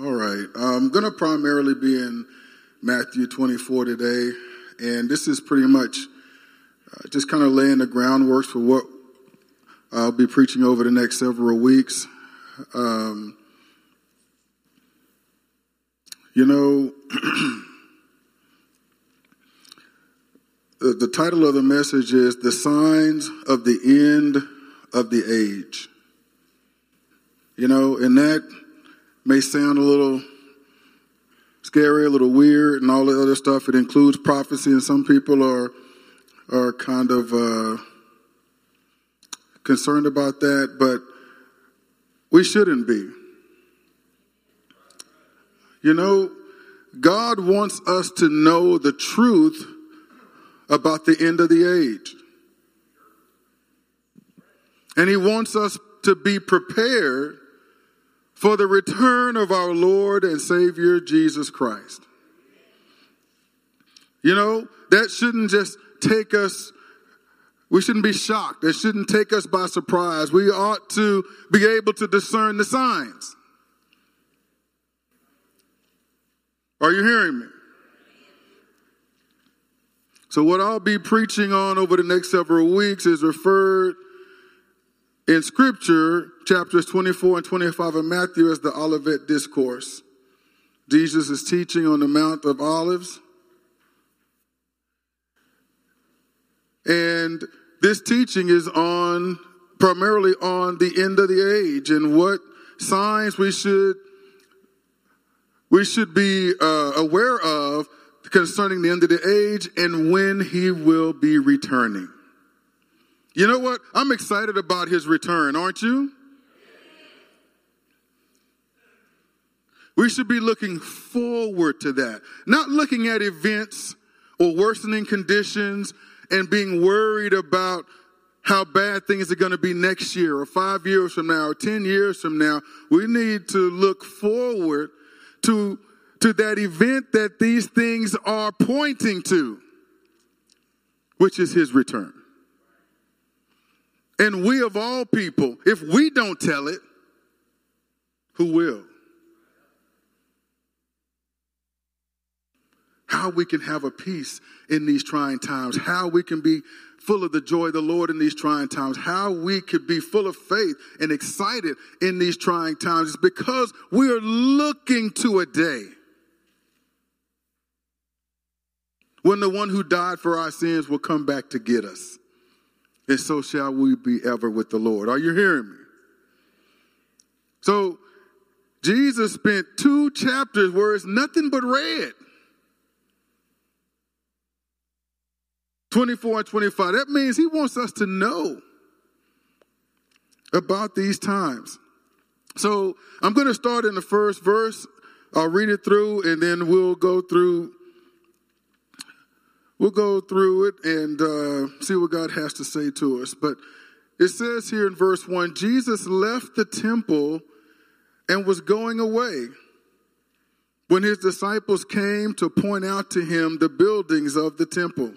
All right. I'm going to primarily be in Matthew 24 today, and this is pretty much uh, just kind of laying the groundwork for what I'll be preaching over the next several weeks. Um, you know, the, the title of the message is The Signs of the End of the Age. You know, and that may sound a little scary, a little weird, and all the other stuff. It includes prophecy, and some people are are kind of uh, concerned about that, but we shouldn't be. You know, God wants us to know the truth about the end of the age. And He wants us to be prepared for the return of our Lord and Savior Jesus Christ. You know, that shouldn't just take us, we shouldn't be shocked. That shouldn't take us by surprise. We ought to be able to discern the signs. Are you hearing me? So, what I'll be preaching on over the next several weeks is referred in Scripture, chapters 24 and 25 of Matthew, as the Olivet Discourse. Jesus is teaching on the Mount of Olives. And this teaching is on primarily on the end of the age and what signs we should we should be uh, aware of concerning the end of the age and when he will be returning. You know what? I'm excited about his return, aren't you? We should be looking forward to that, not looking at events or worsening conditions and being worried about how bad things are going to be next year or five years from now or 10 years from now. We need to look forward to, to that event that these things are pointing to, which is his return. And we of all people, if we don't tell it, who will? How we can have a peace in these trying times, how we can be full of the joy of the Lord in these trying times, how we could be full of faith and excited in these trying times is because we are looking to a day when the one who died for our sins will come back to get us and so shall we be ever with the Lord. Are you hearing me? So, Jesus spent two chapters where it's nothing but red. 24 and 25. That means he wants us to know about these times. So I'm going to start in the first verse. I'll read it through and then we'll go through We'll go through it and uh, see what God has to say to us. But it says here in verse 1 Jesus left the temple and was going away when his disciples came to point out to him the buildings of the temple.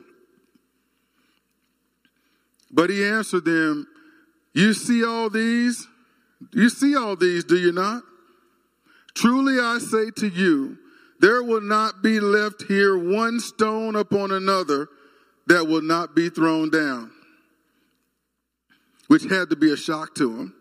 But he answered them, You see all these? You see all these, do you not? Truly I say to you, there will not be left here one stone upon another that will not be thrown down, which had to be a shock to him.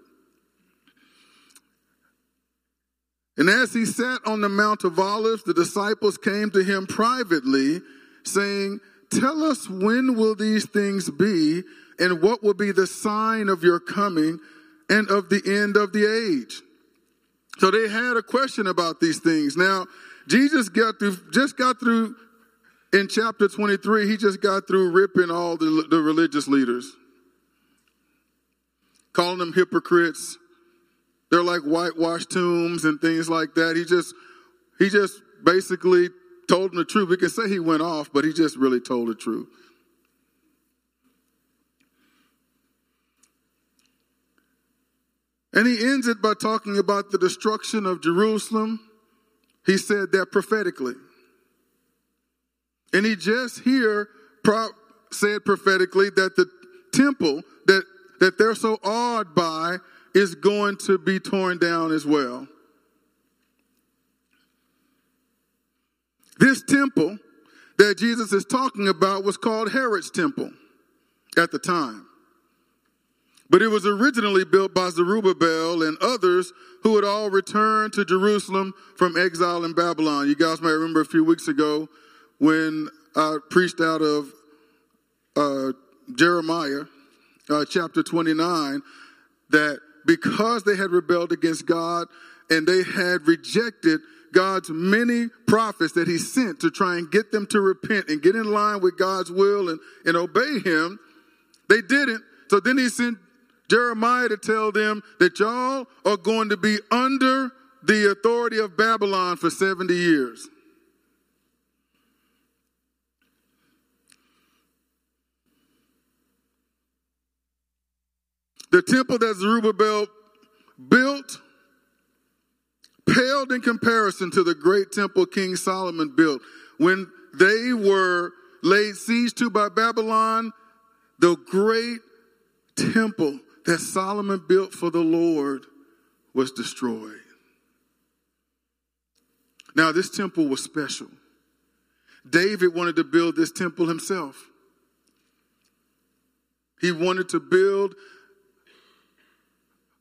And as he sat on the Mount of Olives, the disciples came to him privately, saying, Tell us when will these things be, and what will be the sign of your coming and of the end of the age? So they had a question about these things. Now, Jesus got through, just got through in chapter 23, he just got through ripping all the, the religious leaders, calling them hypocrites. They're like whitewashed tombs and things like that. He just, he just basically told them the truth. We can say he went off, but he just really told the truth. And he ends it by talking about the destruction of Jerusalem he said that prophetically. And he just here pro- said prophetically that the temple that, that they're so awed by is going to be torn down as well. This temple that Jesus is talking about was called Herod's temple at the time. But it was originally built by Zerubbabel and others who had all returned to Jerusalem from exile in Babylon. You guys may remember a few weeks ago when I preached out of uh, Jeremiah uh, chapter 29 that because they had rebelled against God and they had rejected God's many prophets that he sent to try and get them to repent and get in line with God's will and, and obey him, they didn't. So then he sent Jeremiah to tell them that y'all are going to be under the authority of Babylon for 70 years. The temple that Zerubbabel built paled in comparison to the great temple King Solomon built. When they were laid siege to by Babylon, the great temple that Solomon built for the Lord was destroyed. Now, this temple was special. David wanted to build this temple himself. He wanted to build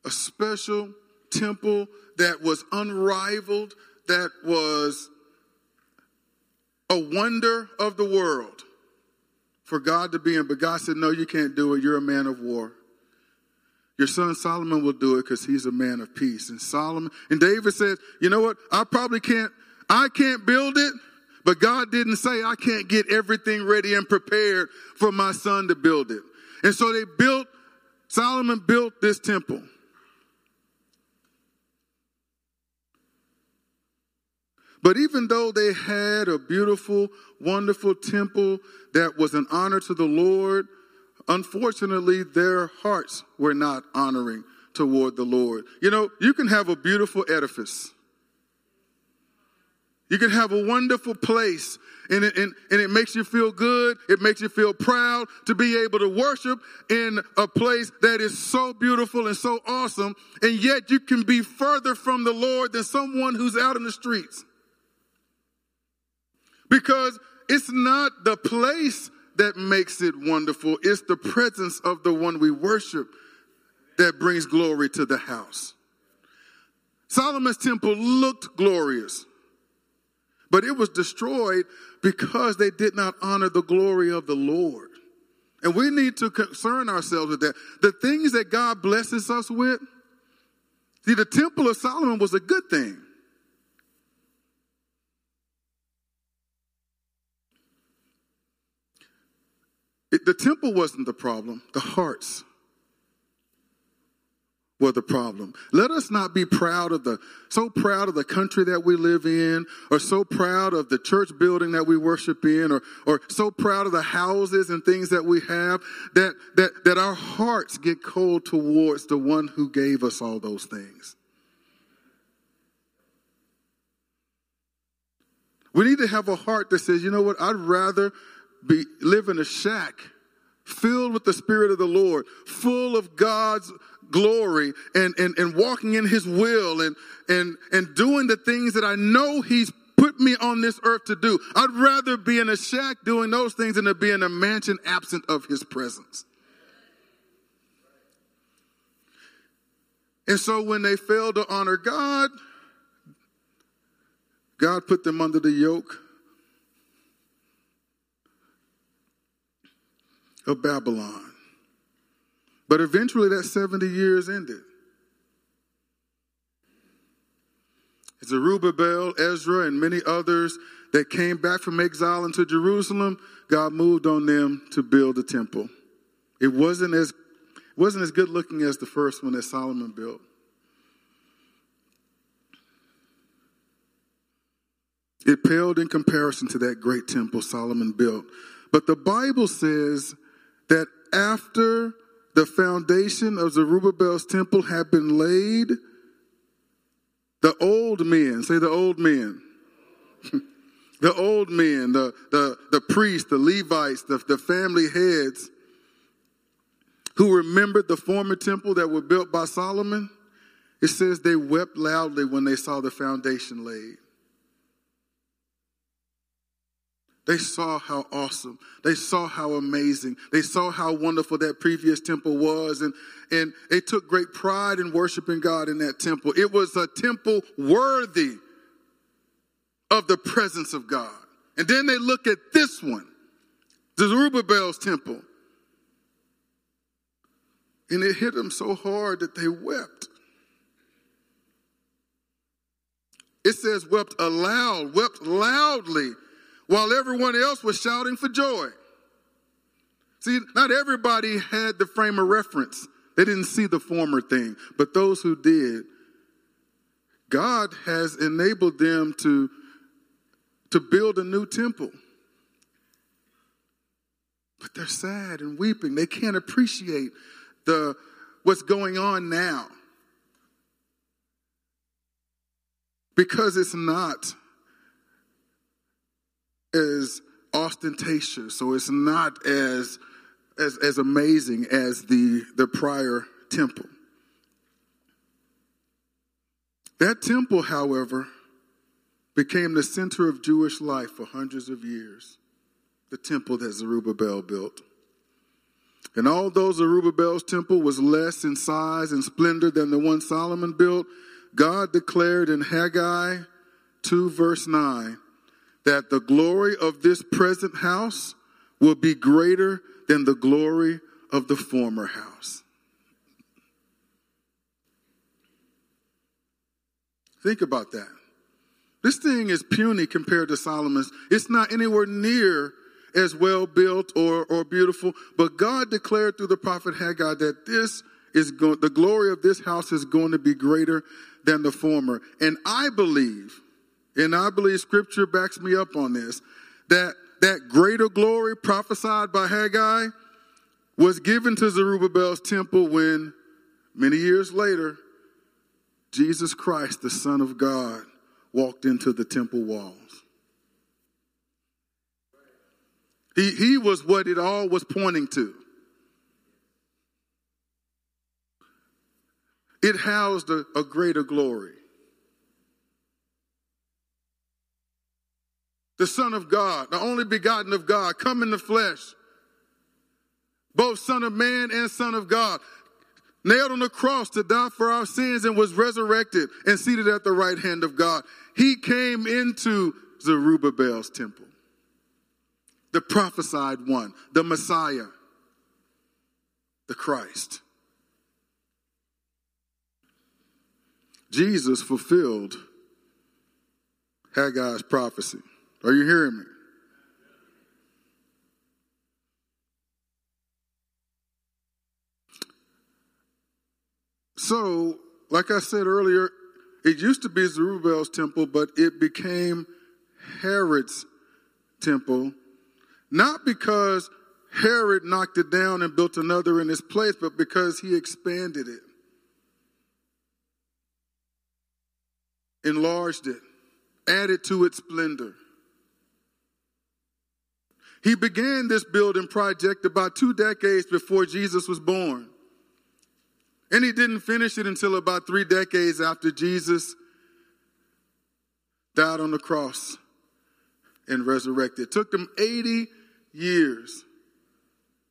a special temple that was unrivaled, that was a wonder of the world for God to be in. But God said, No, you can't do it. You're a man of war. Your son Solomon will do it because he's a man of peace. And Solomon and David said, You know what? I probably can't, I can't build it, but God didn't say I can't get everything ready and prepared for my son to build it. And so they built, Solomon built this temple. But even though they had a beautiful, wonderful temple that was an honor to the Lord, unfortunately, their hearts were not honoring toward the Lord. You know, you can have a beautiful edifice. You can have a wonderful place and it, and, and it makes you feel good. It makes you feel proud to be able to worship in a place that is so beautiful and so awesome. And yet you can be further from the Lord than someone who's out in the streets. Because it's not the place that makes it wonderful, it's the presence of the one we worship that brings glory to the house. Solomon's temple looked glorious, but it was destroyed because they did not honor the glory of the Lord. And we need to concern ourselves with that. The things that God blesses us with, see, the temple of Solomon was a good thing. It, the temple wasn't the problem, the hearts were the problem. Let us not be proud of the, so proud of the country that we live in, or so proud of the church building that we worship in, or, or so proud of the houses and things that we have, that, that, that our hearts get cold towards the one who gave us all those things. We need to have a heart that says, you know what, I'd rather be live in a shack filled with the spirit of the lord full of god's glory and, and, and walking in his will and, and, and doing the things that i know he's put me on this earth to do. I'd rather be in a shack doing those things than to be in a mansion absent of his presence. And so when they failed to honor god god put them under the yoke of Babylon. But eventually that 70 years ended. Zerubbabel, Ezra, and many others that came back from exile into Jerusalem, God moved on them to build a temple. It wasn't as wasn't as good looking as the first one that Solomon built. It paled in comparison to that great temple Solomon built. But the Bible says that after the foundation of Zerubbabel's temple had been laid, the old men, say the old men, the old men, the, the, the priests, the Levites, the, the family heads, who remembered the former temple that were built by Solomon, it says they wept loudly when they saw the foundation laid. They saw how awesome. They saw how amazing. They saw how wonderful that previous temple was. And, and they took great pride in worshiping God in that temple. It was a temple worthy of the presence of God. And then they look at this one, Zerubbabel's temple. And it hit them so hard that they wept. It says, wept aloud, wept loudly while everyone else was shouting for joy. See, not everybody had the frame of reference. They didn't see the former thing, but those who did, God has enabled them to, to build a new temple. But they're sad and weeping. They can't appreciate the, what's going on now. Because it's not as ostentatious, so it's not as as, as amazing as the, the prior temple. That temple, however, became the center of Jewish life for hundreds of years. The temple that Zerubbabel built. And although Zerubbabel's temple was less in size and splendor than the one Solomon built, God declared in Haggai 2, verse 9, that the glory of this present house will be greater than the glory of the former house. Think about that. This thing is puny compared to Solomon's. It's not anywhere near as well built or, or beautiful, but God declared through the prophet Haggai that this is going, the glory of this house is going to be greater than the former. And I believe and I believe scripture backs me up on this, that that greater glory prophesied by Haggai was given to Zerubbabel's temple when many years later, Jesus Christ, the Son of God, walked into the temple walls. He, he was what it all was pointing to. It housed a, a greater glory. The Son of God, the only begotten of God, come in the flesh. Both Son of Man and Son of God, nailed on the cross to die for our sins and was resurrected and seated at the right hand of God. He came into Zerubbabel's temple, the prophesied one, the Messiah, the Christ. Jesus fulfilled Haggai's prophecy. Are you hearing me? So, like I said earlier, it used to be Zerubbabel's temple, but it became Herod's temple, not because Herod knocked it down and built another in its place, but because he expanded it, enlarged it, added to its splendor. He began this building project about two decades before Jesus was born. And he didn't finish it until about three decades after Jesus died on the cross and resurrected. It took them 80 years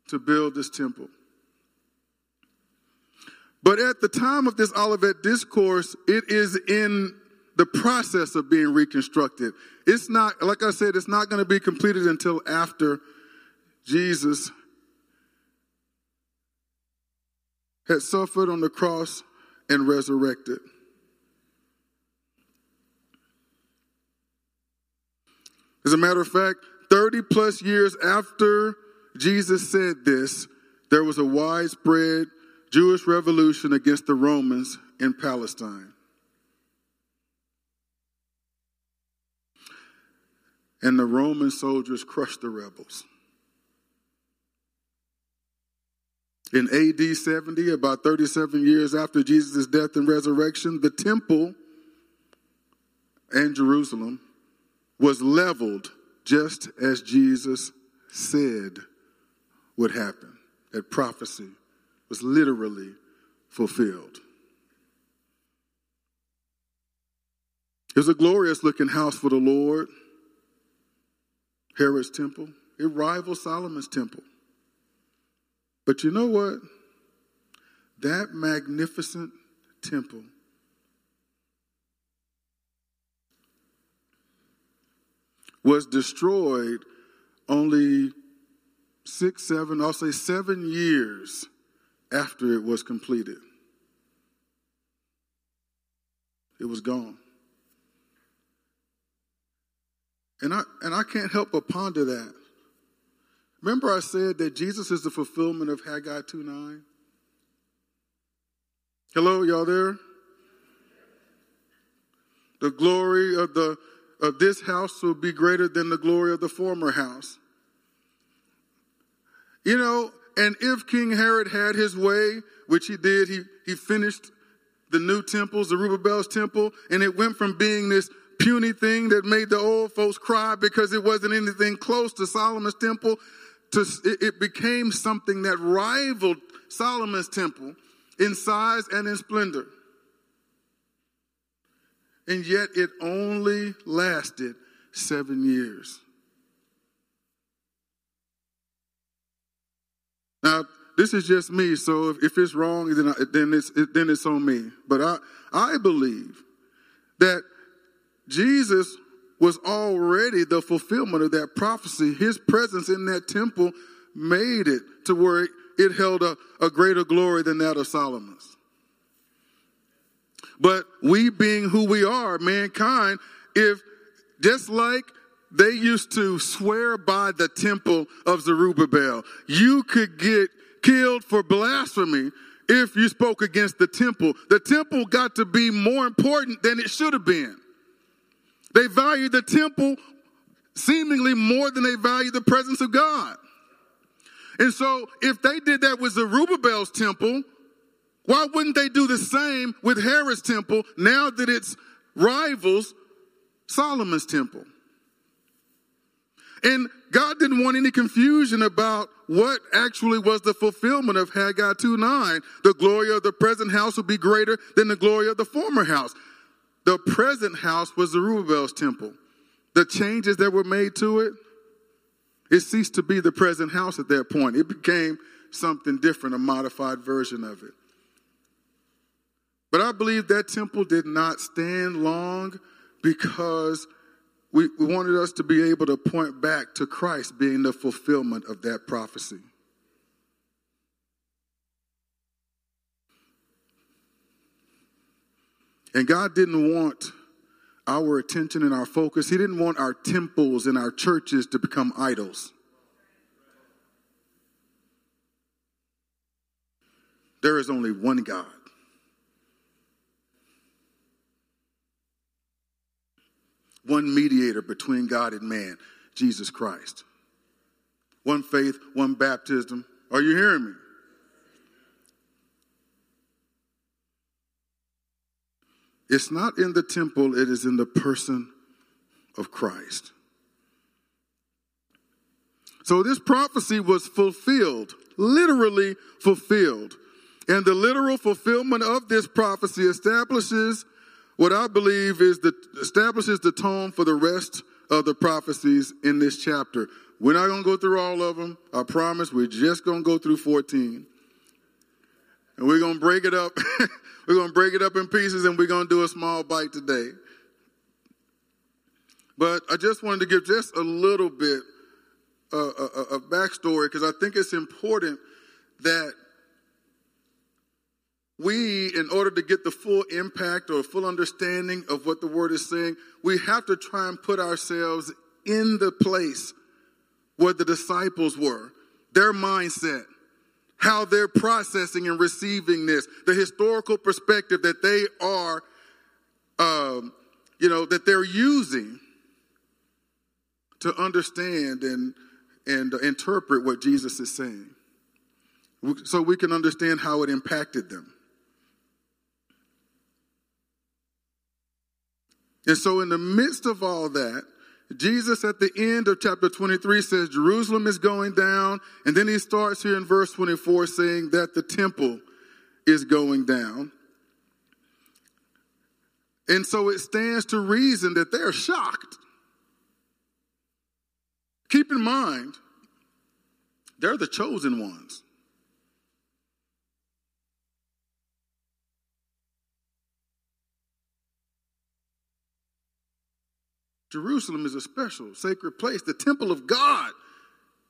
to build this temple. But at the time of this Olivet discourse, it is in the process of being reconstructed. It's not, like I said, it's not going to be completed until after Jesus had suffered on the cross and resurrected. As a matter of fact, 30 plus years after Jesus said this, there was a widespread Jewish revolution against the Romans in Palestine. And the Roman soldiers crushed the rebels. In AD 70, about 37 years after Jesus' death and resurrection, the temple and Jerusalem was leveled just as Jesus said would happen. That prophecy was literally fulfilled. It was a glorious looking house for the Lord Herod's temple. It rivals Solomon's temple. But you know what? That magnificent temple was destroyed only six, seven, I'll say seven years after it was completed. It was gone. And I, and I can't help but ponder that. Remember, I said that Jesus is the fulfillment of Haggai 2 9? Hello, y'all there? The glory of, the, of this house will be greater than the glory of the former house. You know, and if King Herod had his way, which he did, he, he finished the new temples, the Zerubbabel's temple, and it went from being this puny thing that made the old folks cry because it wasn't anything close to Solomon's temple to, it, became something that rivaled Solomon's temple in size and in splendor. And yet it only lasted seven years. Now, this is just me, so if, if it's wrong, then, I, then, it's, it, then it's on me. But I, I believe that Jesus was already the fulfillment of that prophecy. His presence in that temple made it to where it held a, a greater glory than that of Solomon's. But we being who we are, mankind, if just like they used to swear by the temple of Zerubbabel, you could get killed for blasphemy if you spoke against the temple. The temple got to be more important than it should have been. They valued the temple seemingly more than they valued the presence of God. And so, if they did that with Zerubbabel's temple, why wouldn't they do the same with Herod's temple now that it's rivals Solomon's temple? And God didn't want any confusion about what actually was the fulfillment of Haggai 2 9. The glory of the present house will be greater than the glory of the former house. The present house was Zerubbabel's temple. The changes that were made to it, it ceased to be the present house at that point. It became something different, a modified version of it. But I believe that temple did not stand long because we, we wanted us to be able to point back to Christ being the fulfillment of that prophecy. And God didn't want our attention and our focus. He didn't want our temples and our churches to become idols. There is only one God. One mediator between God and man, Jesus Christ. One faith, one baptism. Are you hearing me? It's not in the temple, it is in the person of Christ. So this prophecy was fulfilled, literally fulfilled. And the literal fulfillment of this prophecy establishes what I believe is the establishes the tone for the rest of the prophecies in this chapter. We're not going to go through all of them. I promise we're just going to go through 14. And we're going to break it up We're going to break it up in pieces and we're going to do a small bite today. But I just wanted to give just a little bit uh, a, uh, uh, a backstory because I think it's important that we, in order to get the full impact or full understanding of what the word is saying, we have to try and put ourselves in the place where the disciples were, their mindset how they're processing and receiving this, the historical perspective that they are, um, you know, that they're using to understand and and interpret what Jesus is saying, so we can understand how it impacted them. And so, in the midst of all that, Jesus at the end of chapter 23 says Jerusalem is going down. And then he starts here in verse 24 saying that the temple is going down. And so it stands to reason that they're shocked. keep in mind, they're the chosen ones. Jerusalem is a special, sacred place. The temple of God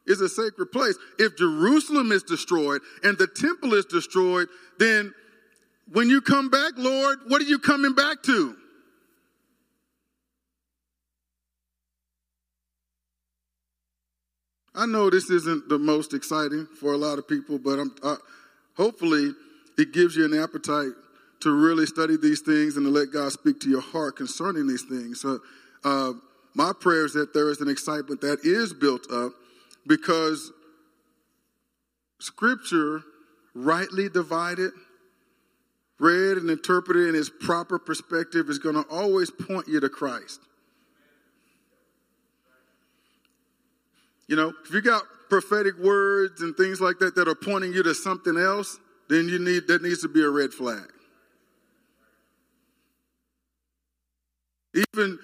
is a sacred place. If Jerusalem is destroyed and the temple is destroyed, then when you come back, Lord, what are you coming back to? I know this isn't the most exciting for a lot of people, but uh, hopefully it gives you an appetite to really study these things and to let God speak to your heart concerning these things. So, uh, my prayer is that there is an excitement that is built up because Scripture, rightly divided, read and interpreted in its proper perspective, is going to always point you to Christ. You know, if you got prophetic words and things like that that are pointing you to something else, then you need that needs to be a red flag. Even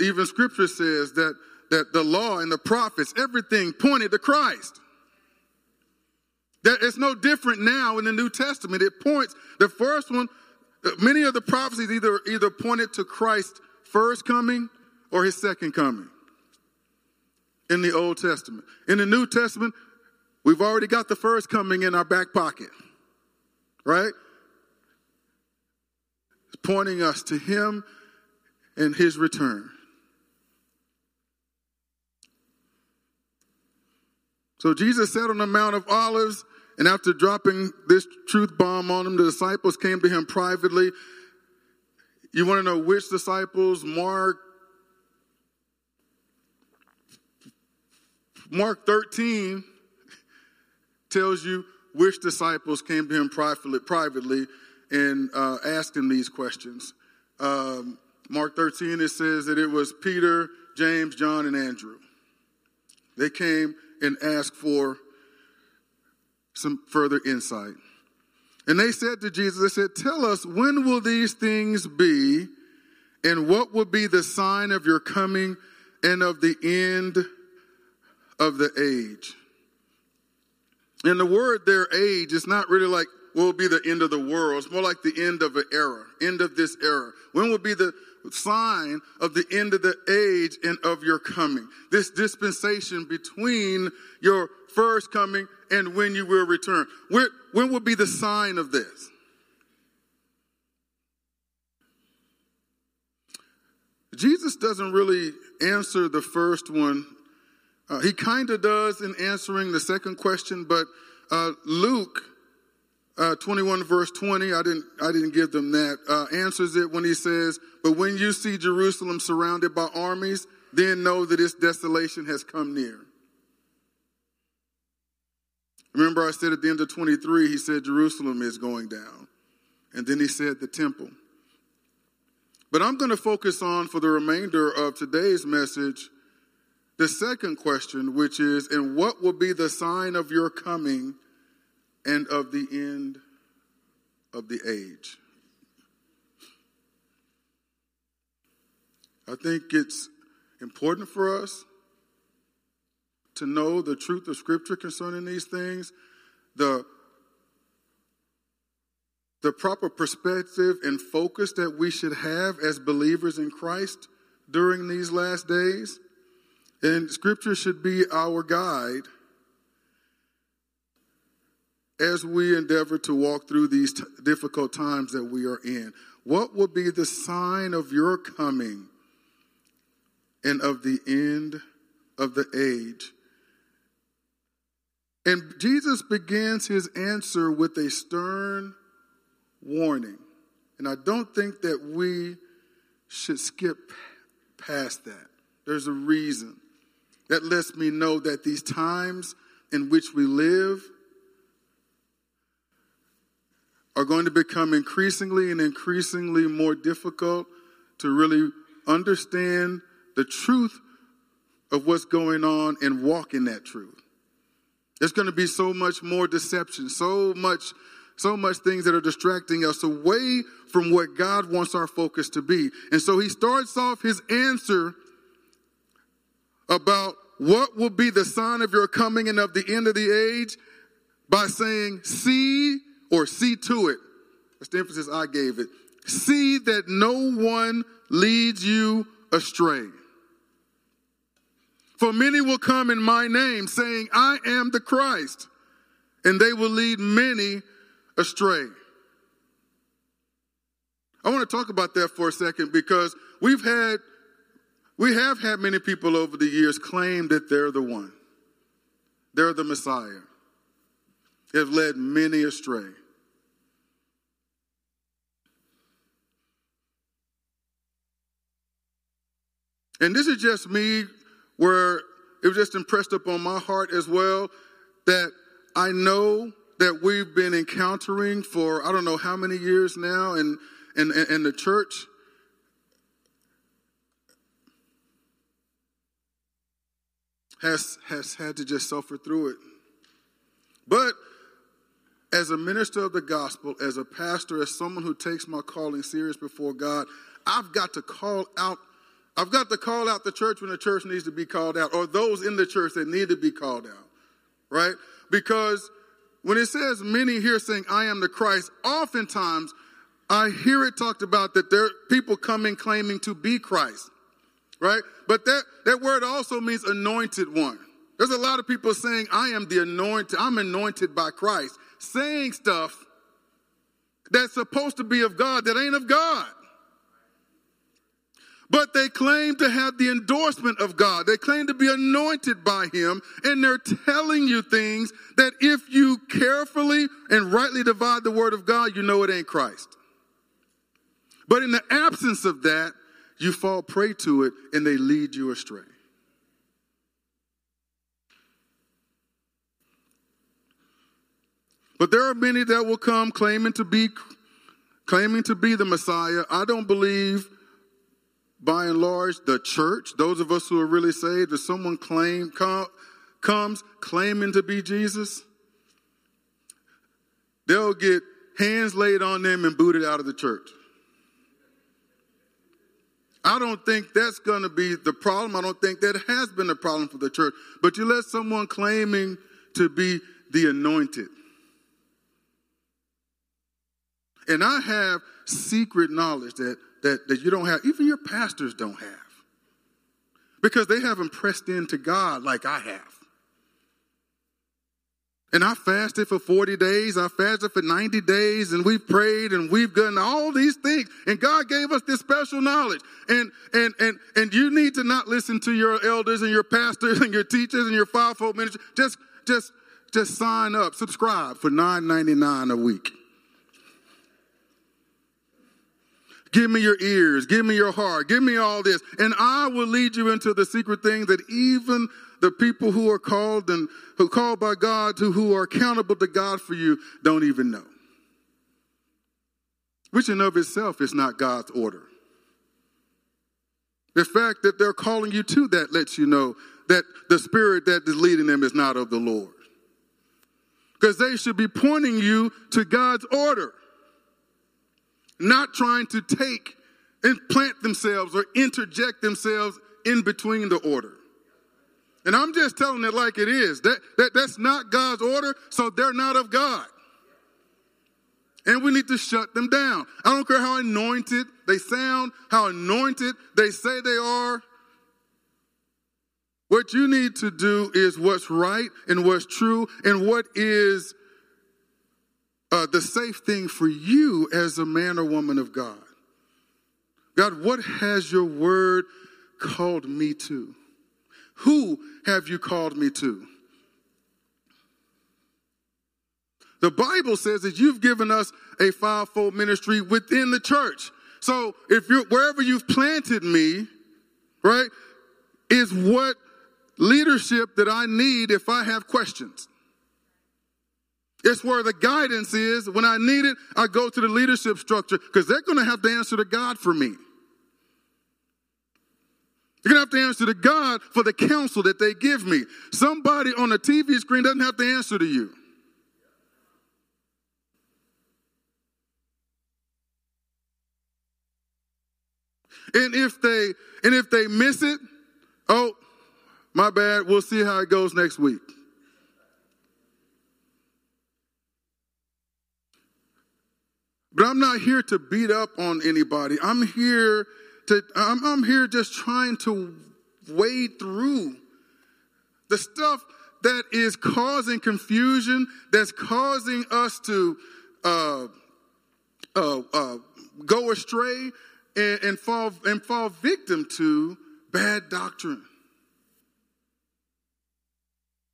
even scripture says that, that the law and the prophets, everything pointed to Christ. That it's no different now in the New Testament. It points, the first one, many of the prophecies either, either pointed to Christ's first coming or his second coming in the Old Testament. In the New Testament, we've already got the first coming in our back pocket, right? It's pointing us to him and his return. So Jesus sat on the Mount of Olives, and after dropping this truth bomb on him, the disciples came to him privately. You want to know which disciples? Mark. Mark 13 tells you which disciples came to him privately, privately and uh, asked him these questions. Um, Mark 13, it says that it was Peter, James, John, and Andrew. They came and ask for some further insight. And they said to Jesus, they said, Tell us, when will these things be, and what will be the sign of your coming and of the end of the age? And the word there, age, is not really like will be the end of the world. It's more like the end of an era, end of this era. When will be the sign of the end of the age and of your coming? This dispensation between your first coming and when you will return. When, when will be the sign of this? Jesus doesn't really answer the first one. Uh, he kind of does in answering the second question, but uh, Luke uh, 21 verse 20 i didn't i didn't give them that. Uh, answers it when he says but when you see jerusalem surrounded by armies then know that its desolation has come near. Remember i said at the end of 23 he said jerusalem is going down. And then he said the temple. But i'm going to focus on for the remainder of today's message the second question which is and what will be the sign of your coming and of the end of the age. I think it's important for us to know the truth of Scripture concerning these things, the, the proper perspective and focus that we should have as believers in Christ during these last days. And Scripture should be our guide as we endeavor to walk through these t- difficult times that we are in? What will be the sign of your coming and of the end of the age? And Jesus begins his answer with a stern warning. And I don't think that we should skip past that. There's a reason that lets me know that these times in which we live are going to become increasingly and increasingly more difficult to really understand the truth of what's going on and walk in that truth. There's going to be so much more deception, so much, so much things that are distracting us away from what God wants our focus to be. And so he starts off his answer about what will be the sign of your coming and of the end of the age by saying, see or see to it. That's the emphasis I gave it. See that no one leads you astray. For many will come in my name saying, I am the Christ, and they will lead many astray. I want to talk about that for a second because we've had, we have had many people over the years claim that they're the one. They're the Messiah. Have led many astray. And this is just me where it was just impressed upon my heart as well that I know that we've been encountering for I don't know how many years now, and and and the church has has had to just suffer through it. But as a minister of the gospel, as a pastor, as someone who takes my calling serious before God, I've got to call out I've got to call out the church when the church needs to be called out, or those in the church that need to be called out, right? Because when it says many here saying, I am the Christ, oftentimes I hear it talked about that there are people coming claiming to be Christ, right? But that, that word also means anointed one. There's a lot of people saying, I am the anointed, I'm anointed by Christ, saying stuff that's supposed to be of God that ain't of God but they claim to have the endorsement of God. They claim to be anointed by Him, and they're telling you things that if you carefully and rightly divide the Word of God, you know it ain't Christ. But in the absence of that, you fall prey to it and they lead you astray. But there are many that will come claiming to be claiming to be the Messiah. I don't believe by and large, the church, those of us who are really saved, if someone claim, com, comes claiming to be Jesus, they'll get hands laid on them and booted out of the church. I don't think that's going to be the problem. I don't think that has been a problem for the church. But you let someone claiming to be the anointed. And I have secret knowledge that that, that you don't have, even your pastors don't have. Because they haven't pressed into God like I have. And I fasted for 40 days, I fasted for 90 days, and we prayed and we've done all these things. And God gave us this special knowledge. And and and and you need to not listen to your elders and your pastors and your teachers and your fivefold ministry. Just just just sign up, subscribe for $9.99 a week. Give me your ears. Give me your heart. Give me all this. And I will lead you into the secret things that even the people who are called and who called by God to who are accountable to God for you don't even know. Which in of itself is not God's order. The fact that they're calling you to that lets you know that the spirit that is leading them is not of the Lord. Because they should be pointing you to God's order not trying to take and plant themselves or interject themselves in between the order. And I'm just telling it like it is. That, that that's not God's order, so they're not of God. And we need to shut them down. I don't care how anointed they sound, how anointed they say they are. What you need to do is what's right and what's true and what is uh, the safe thing for you as a man or woman of God. God, what has your word called me to? Who have you called me to? The Bible says that you've given us a fivefold ministry within the church. So if you're wherever you've planted me, right, is what leadership that I need if I have questions. It's where the guidance is. When I need it, I go to the leadership structure because they're going to have to answer to God for me. You're going to have to answer to God for the counsel that they give me. Somebody on a TV screen doesn't have to answer to you. And if they and if they miss it, oh, My bad. We'll see how it goes next week. But I'm not here to beat up on anybody. I'm here to, I'm, I'm here just trying to wade through the stuff that is causing confusion, that's causing us to uh, uh, uh, go astray and, and, fall, and fall victim to bad doctrine.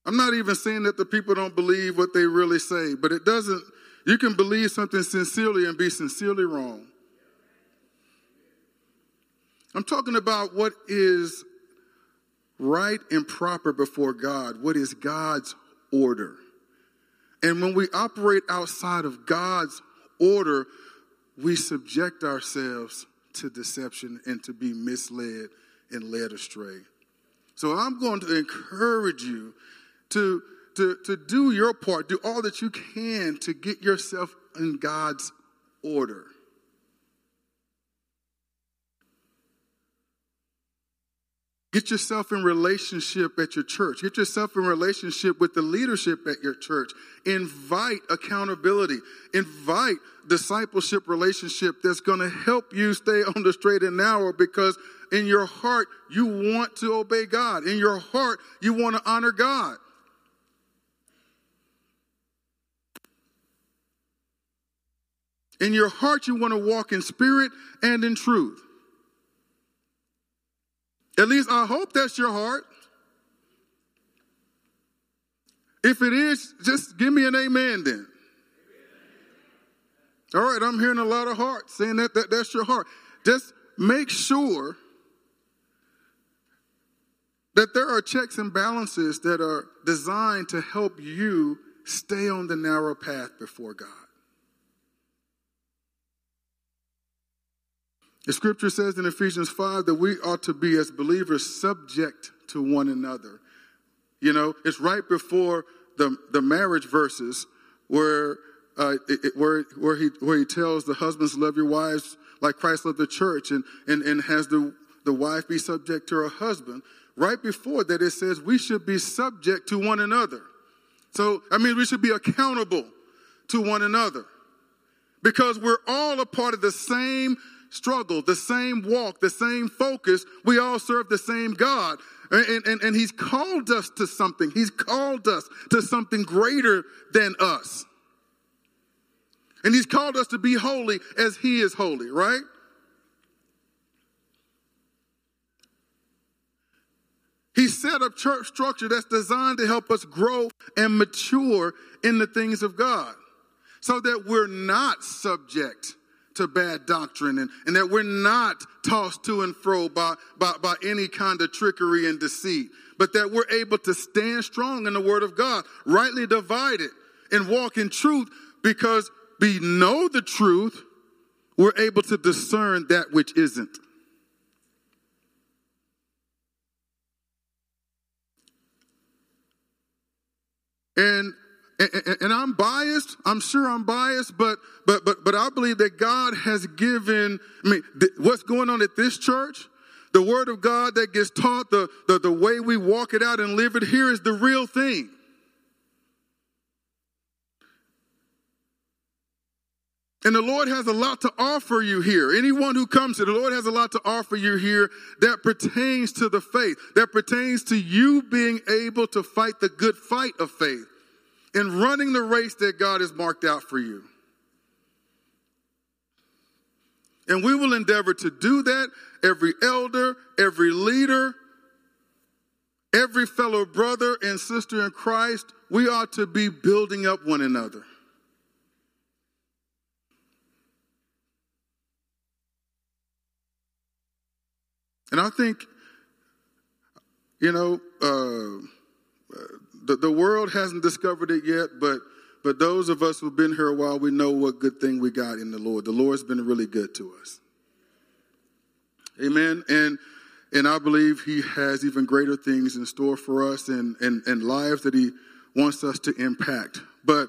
I'm not even saying that the people don't believe what they really say, but it doesn't, you can believe something sincerely and be sincerely wrong. I'm talking about what is right and proper before God, what is God's order. And when we operate outside of God's order, we subject ourselves to deception and to be misled and led astray. So I'm going to encourage you to, to, to do your part, do all that you can to get yourself in God's order. Get yourself in relationship at your church. Get yourself in relationship with the leadership at your church. Invite accountability. Invite discipleship relationship that's going to help you stay on the straight and narrow because in your heart you want to obey God. In your heart you want to honor God. In your heart you want to walk in spirit and in truth. At least I hope that's your heart. If it is, just give me an amen then. All right, I'm hearing a lot of hearts saying that, that that's your heart. Just make sure that there are checks and balances that are designed to help you stay on the narrow path before God. The scripture says in Ephesians 5 that we ought to be, as believers, subject to one another. You know, it's right before the, the marriage verses where, uh, it, where, where, he, where he tells the husbands, love your wives like Christ loved the church, and, and, and has the, the wife be subject to her husband. Right before that, it says we should be subject to one another. So, I mean, we should be accountable to one another because we're all a part of the same struggle, the same walk, the same focus. We all serve the same God. And, and, and He's called us to something. He's called us to something greater than us. And He's called us to be holy as He is holy, right? He set up church structure that's designed to help us grow and mature in the things of God so that we're not subject to bad doctrine and, and that we're not tossed to and fro by, by, by any kind of trickery and deceit, but that we're able to stand strong in the word of God, rightly divided and walk in truth because we know the truth, we're able to discern that which isn't. And and I'm biased. I'm sure I'm biased, but but but but I believe that God has given. I mean, th- what's going on at this church? The word of God that gets taught, the, the the way we walk it out and live it here is the real thing. And the Lord has a lot to offer you here. Anyone who comes here, the Lord has a lot to offer you here that pertains to the faith, that pertains to you being able to fight the good fight of faith in running the race that God has marked out for you. And we will endeavor to do that. Every elder, every leader, every fellow brother and sister in Christ, we ought to be building up one another. And I think, you know, uh, the, the world hasn't discovered it yet, but but those of us who've been here a while, we know what good thing we got in the Lord. The Lord's been really good to us. Amen. And and I believe He has even greater things in store for us and, and, and lives that He wants us to impact. But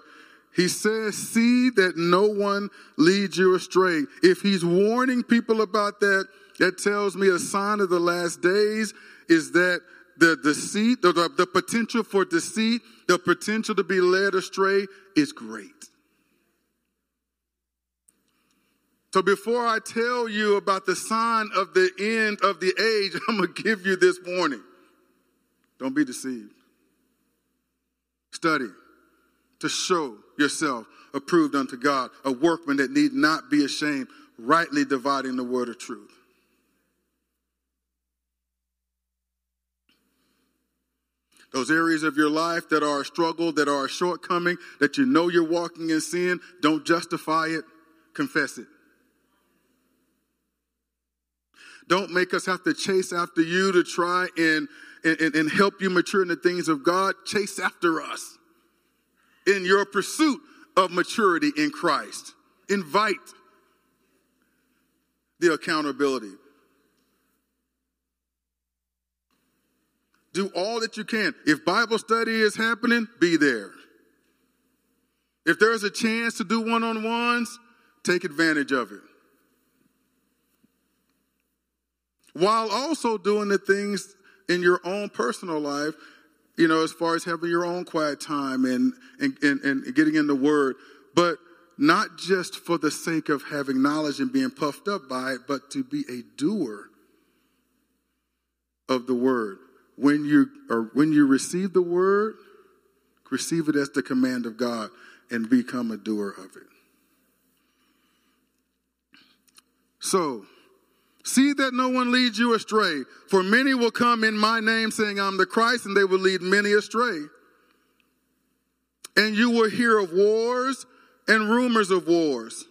He says, see that no one leads you astray. If He's warning people about that, that tells me a sign of the last days is that the deceit, the, the, the potential for deceit, the potential to be led astray is great. So before I tell you about the sign of the end of the age, I'm going to give you this warning. Don't be deceived. Study to show yourself approved unto God, a workman that need not be ashamed, rightly dividing the word of truth. Those areas of your life that are a struggle, that are a shortcoming, that you know you're walking in sin, don't justify it, confess it. Don't make us have to chase after you to try and, and, and help you mature in the things of God. Chase after us in your pursuit of maturity in Christ. Invite the accountability. Do all that you can. If Bible study is happening, be there. If there's a chance to do one on ones, take advantage of it. While also doing the things in your own personal life, you know, as far as having your own quiet time and, and, and, and getting in the Word, but not just for the sake of having knowledge and being puffed up by it, but to be a doer of the Word when you or when you receive the word, receive it as the command of God and become a doer of it. So, see that no one leads you astray, for many will come in my name saying I'm the Christ and they will lead many astray. And you will hear of wars and rumors of wars.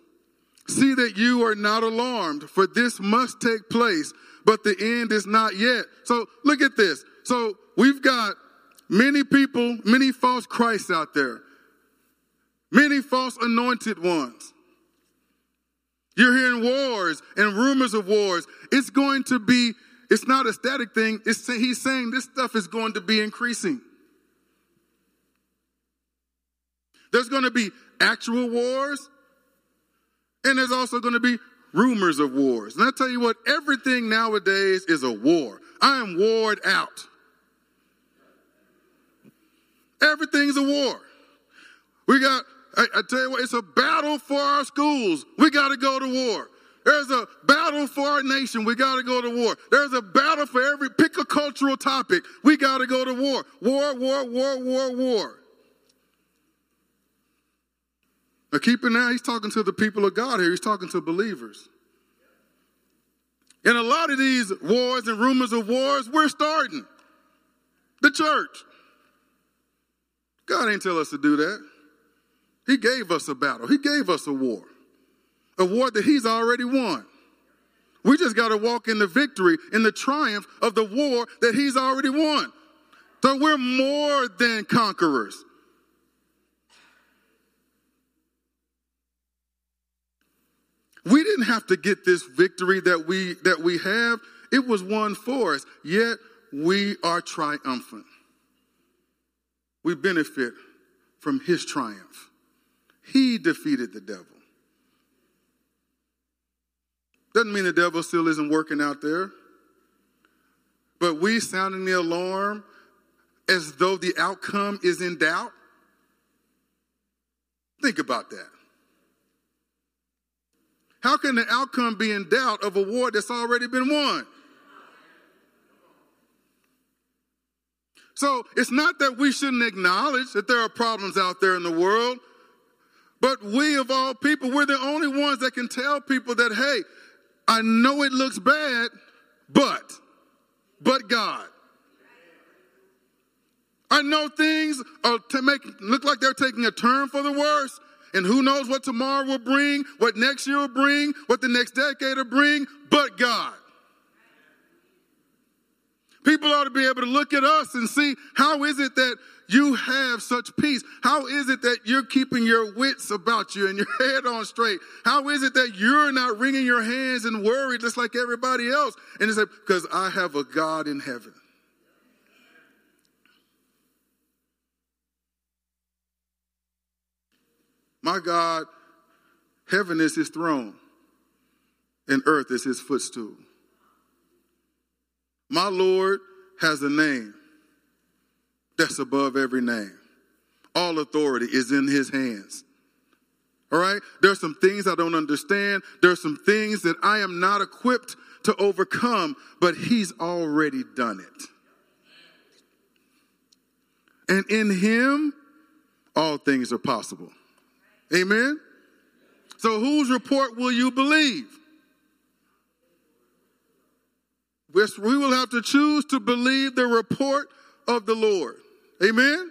See that you are not alarmed, for this must take place, but the end is not yet. So look at this. So we've got many people, many false Christs out there, many false anointed ones. You're hearing wars and rumors of wars. It's going to be, it's not a static thing. It's, he's saying this stuff is going to be increasing. There's going to be actual wars, and there's also going to be rumors of wars. And I tell you what, everything nowadays is a war. I am warred out. Everything's a war. We got, I, I tell you what, it's a battle for our schools. We got to go to war. There's a battle for our nation. We got to go to war. There's a battle for every, pick a cultural topic. We got to go to war. War, war, war, war, war. Now keep in mind, he's talking to the people of God here. He's talking to believers. And a lot of these wars and rumors of wars, we're starting. The church. God ain't tell us to do that. He gave us a battle. He gave us a war. A war that he's already won. We just got to walk in the victory, in the triumph of the war that he's already won. So we're more than conquerors. We didn't have to get this victory that we that we have. It was won for us. Yet we are triumphant we benefit from his triumph. He defeated the devil. Doesn't mean the devil still isn't working out there. But we sounding the alarm as though the outcome is in doubt. Think about that. How can the outcome be in doubt of a war that's already been won? So it's not that we shouldn't acknowledge that there are problems out there in the world, but we of all people, we're the only ones that can tell people that, hey, I know it looks bad, but, but God. I know things are to make look like they're taking a turn for the worse. And who knows what tomorrow will bring, what next year will bring, what the next decade will bring, but God. People ought to be able to look at us and see how is it that you have such peace? How is it that you're keeping your wits about you and your head on straight? How is it that you're not wringing your hands and worried just like everybody else? And it's like, because I have a God in heaven. My God, heaven is his throne and earth is his footstool. My Lord has a name that's above every name. All authority is in his hands. All right? There's some things I don't understand. There's some things that I am not equipped to overcome, but he's already done it. And in him, all things are possible. Amen? So, whose report will you believe? We will have to choose to believe the report of the Lord. Amen?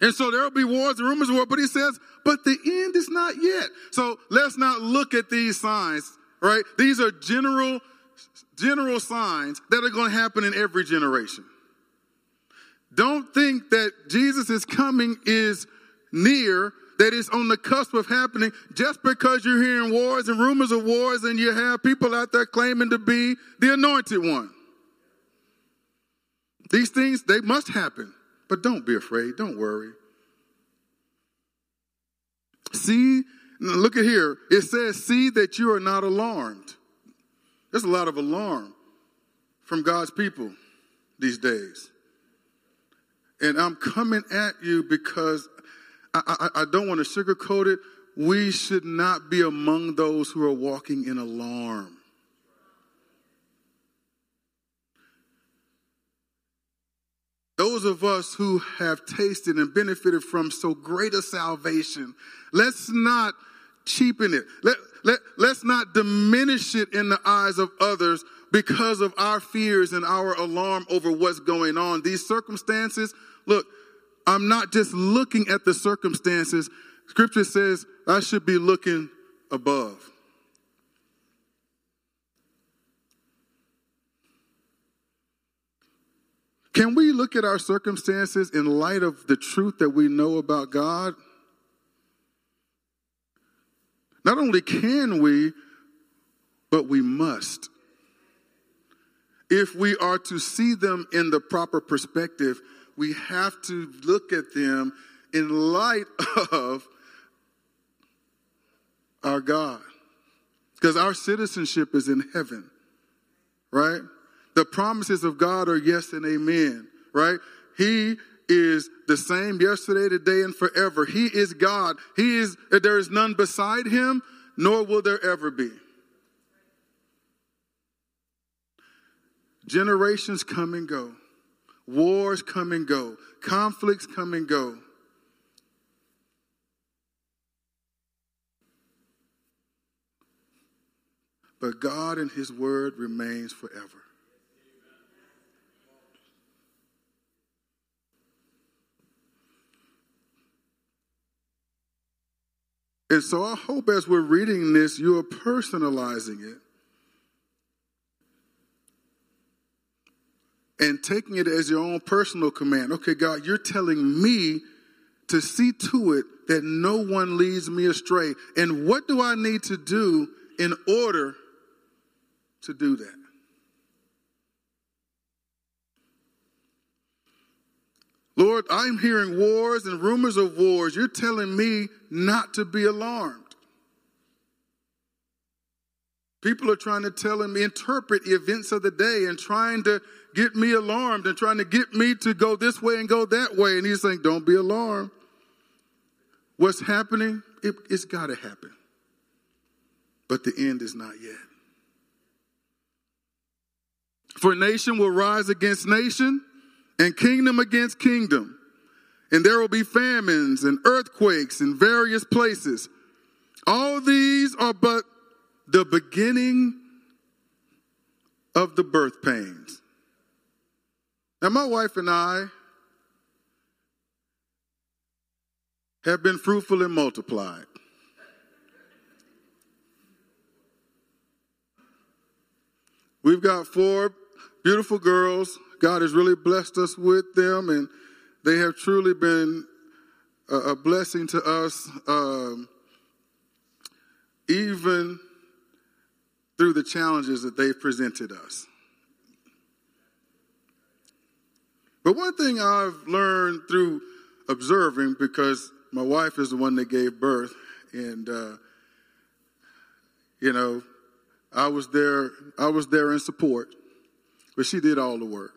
And so there will be wars and rumors of war, but he says, but the end is not yet. So let's not look at these signs, right? These are general, general signs that are going to happen in every generation. Don't think that Jesus' is coming is near, that is on the cusp of happening just because you're hearing wars and rumors of wars and you have people out there claiming to be the anointed one. These things, they must happen, but don't be afraid. Don't worry. See, look at here. It says, see that you are not alarmed. There's a lot of alarm from God's people these days. And I'm coming at you because I, I, I don't want to sugarcoat it. We should not be among those who are walking in alarm. Those of us who have tasted and benefited from so great a salvation, let's not cheapen it. Let, let, let's not diminish it in the eyes of others because of our fears and our alarm over what's going on. These circumstances, look, I'm not just looking at the circumstances. Scripture says I should be looking above. Can we look at our circumstances in light of the truth that we know about God? Not only can we, but we must. If we are to see them in the proper perspective, we have to look at them in light of our God. Because our citizenship is in heaven, right? The promises of God are yes and amen, right? He is the same yesterday, today, and forever. He is God. He is, there is none beside him, nor will there ever be. Generations come and go. Wars come and go. Conflicts come and go. But God and His Word remains forever. And so I hope as we're reading this, you're personalizing it and taking it as your own personal command. Okay, God, you're telling me to see to it that no one leads me astray. And what do I need to do in order to do that? Lord, I'm hearing wars and rumors of wars. You're telling me not to be alarmed. People are trying to tell me, interpret the events of the day and trying to get me alarmed and trying to get me to go this way and go that way. And he's saying, Don't be alarmed. What's happening, it, it's got to happen. But the end is not yet. For nation will rise against nation and kingdom against kingdom. And there will be famines and earthquakes in various places. All these are but the beginning of the birth pains. Now, my wife and I have been fruitful and multiplied. We've got four beautiful girls God has really blessed us with them, and they have truly been a, blessing to us, um, even through the challenges that they've presented us. But one thing I've learned through observing, because my wife is the one that gave birth, and uh, you know, I was there. I was there in support, but she did all the work.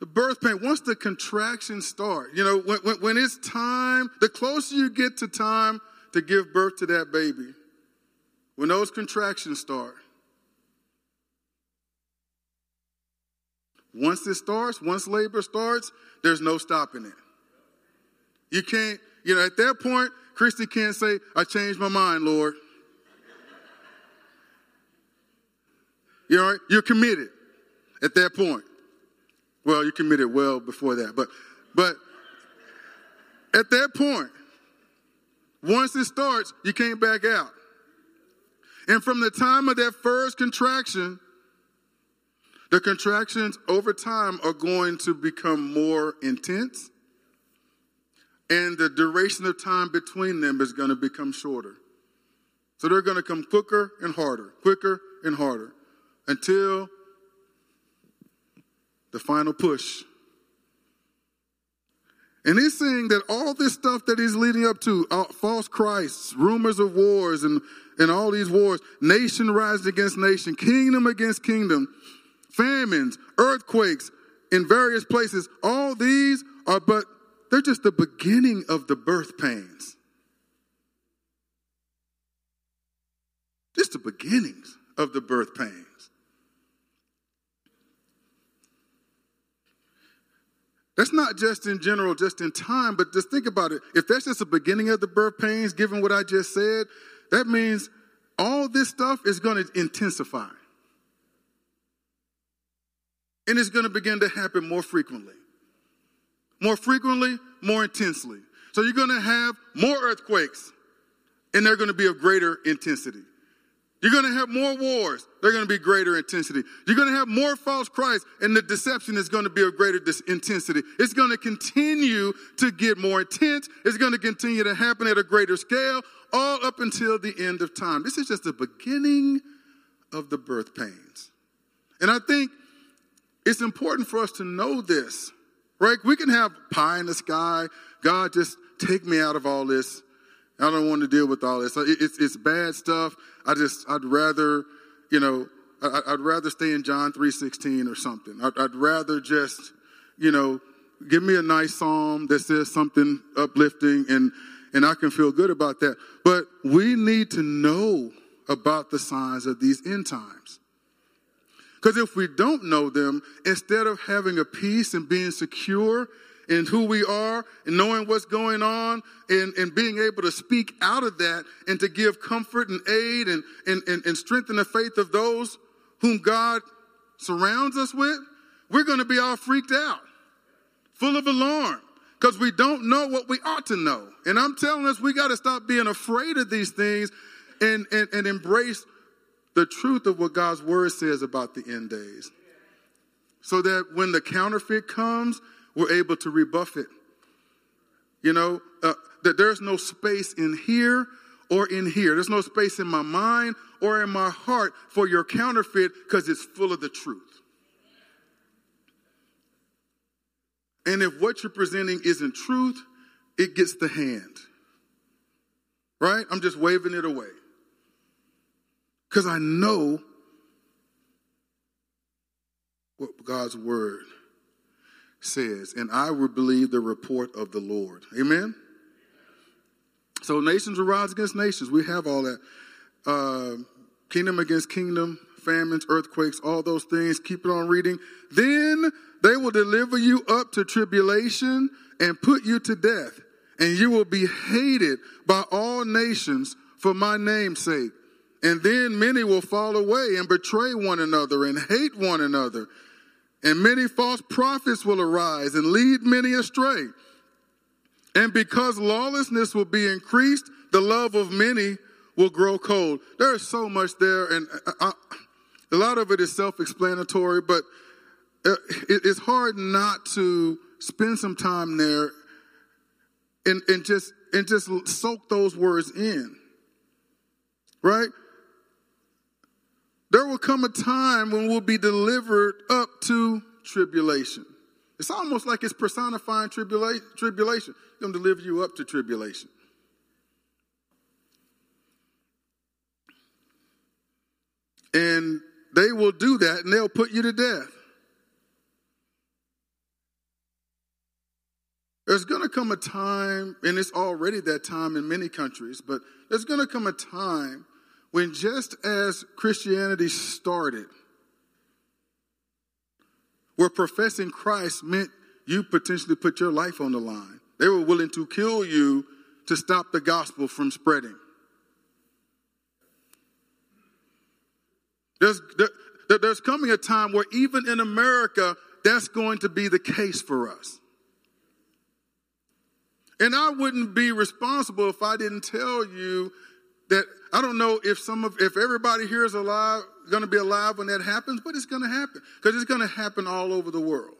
The birth pain. Once the contractions start, you know, when, when, when it's time, the closer you get to time to give birth to that baby, when those contractions start, once it starts, once labor starts, there's no stopping it. You can't, you know, at that point, Christy can't say, I changed my mind, Lord. You know, you're committed at that point. Well, you committed well before that, but but at that point, once it starts, you can't back out. And from the time of that first contraction, the contractions over time are going to become more intense, and the duration of time between them is going to become shorter. So they're going to come quicker and harder, quicker and harder until the final push. And he's saying that all this stuff that he's leading up to, uh, false Christs, rumors of wars, and, and all these wars, nation rising against nation, kingdom against kingdom, famines, earthquakes in various places, all these are but, they're just the beginning of the birth pains. Just the beginnings of the birth pains. That's not just in general, just in time, but just think about it. If that's just the beginning of the birth pains, given what I just said, that means all this stuff is going to intensify. And it's going to begin to happen more frequently. More frequently, more intensely. So you're going to have more earthquakes, and they're going to be of greater intensity. You're going to have more wars. They're going to be greater intensity. You're going to have more false Christ, and the deception is going to be of greater dis- intensity. It's going to continue to get more intense. It's going to continue to happen at a greater scale, all up until the end of time. This is just the beginning of the birth pains. And I think it's important for us to know this, right? We can have pie in the sky. God, just take me out of all this. I don't want to deal with all this. It's, it's bad stuff. I just, I'd rather, you know, I, would rather stay in John 3.16 or something. I'd, I'd rather just, you know, give me a nice psalm that says something uplifting and, and I can feel good about that. But we need to know about the signs of these end times. Because if we don't know them, instead of having a peace and being secure in who we are and knowing what's going on and, and being able to speak out of that and to give comfort and aid and, and, and, and strengthen the faith of those whom God surrounds us with, we're going to be all freaked out, full of alarm, because we don't know what we ought to know. And I'm telling us we got to stop being afraid of these things and, and, and embrace the truth of what God's word says about the end days. So that when the counterfeit comes, we're able to rebuff it. You know, uh, that there's no space in here or in here. There's no space in my mind or in my heart for your counterfeit because it's full of the truth. And if what you're presenting isn't truth, it gets the hand. Right? I'm just waving it away. Because I know what God's word says, and I will believe the report of the Lord. Amen? So nations will rise against nations. We have all that. Uh, kingdom against kingdom, famines, earthquakes, all those things. Keep it on reading. Then they will deliver you up to tribulation and put you to death, and you will be hated by all nations for my name's sake. And then many will fall away and betray one another and hate one another. And many false prophets will arise and lead many astray. And because lawlessness will be increased, the love of many will grow cold. There is so much there, and I, I, a lot of it is self explanatory, but uh, it, it's hard not to spend some time there and, and just and just soak those words in. Right? There will come a time when we'll be delivered up to tribulation. It's almost like it's personifying tribula- tribulation. Going to deliver you up to tribulation. And they will do that and they'll put you to death. there's going to come a time, and it's already that time in many countries, but there's going to come a time when just as Christianity started, where professing Christ meant you potentially put your life on the line. They were willing to kill you to stop the gospel from spreading. There's, there, there's coming a time where even in America, that's going to be the case for us. And I wouldn't be responsible if I didn't tell you that I don't know if some of if everybody here is alive going to be alive when that happens, but it's going to happen because it's going to happen all over the world.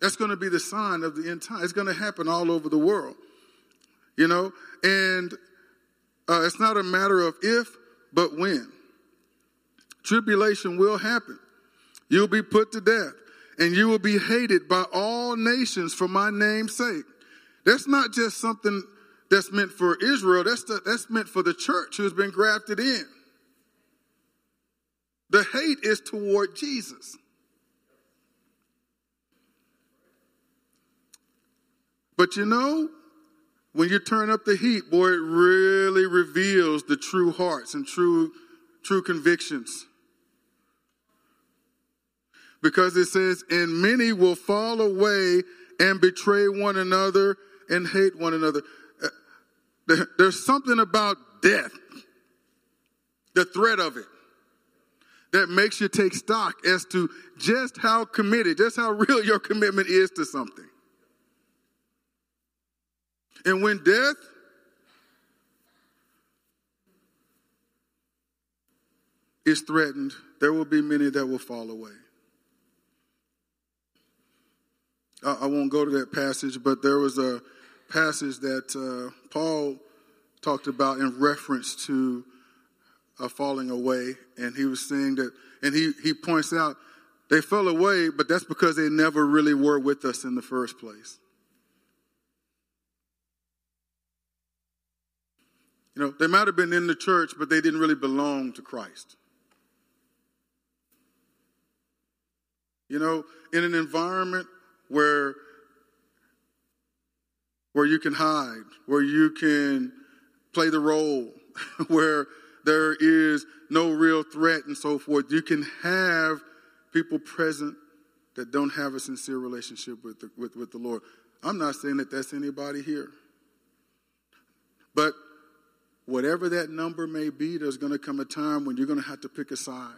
That's going to be the sign of the end time. It's going to happen all over the world, you know. And uh, it's not a matter of if, but when. Tribulation will happen. You'll be put to death, and you will be hated by all nations for my name's sake. That's not just something that's meant for Israel, that's, the, that's meant for the church who's been grafted in. The hate is toward Jesus. But you know, when you turn up the heat, boy, it really reveals the true hearts and true, true convictions. Because it says, and many will fall away and betray one another and hate one another. There's something about death, the threat of it, that makes you take stock as to just how committed, just how real your commitment is to something. And when death is threatened, there will be many that will fall away. I, won't go to that passage, but there was a passage that uh, Paul talked about in reference to a falling away, and he was saying that, and he, he points out they fell away, but that's because they never really were with us in the first place. You know, they might have been in the church, but they didn't really belong to Christ. You know, in an environment where where you can hide, where you can play the role, where there is no real threat and so forth. You can have people present that don't have a sincere relationship with the, with, with the Lord. I'm not saying that that's anybody here. But whatever that number may be, there's going to come a time when you're going to have to pick a side.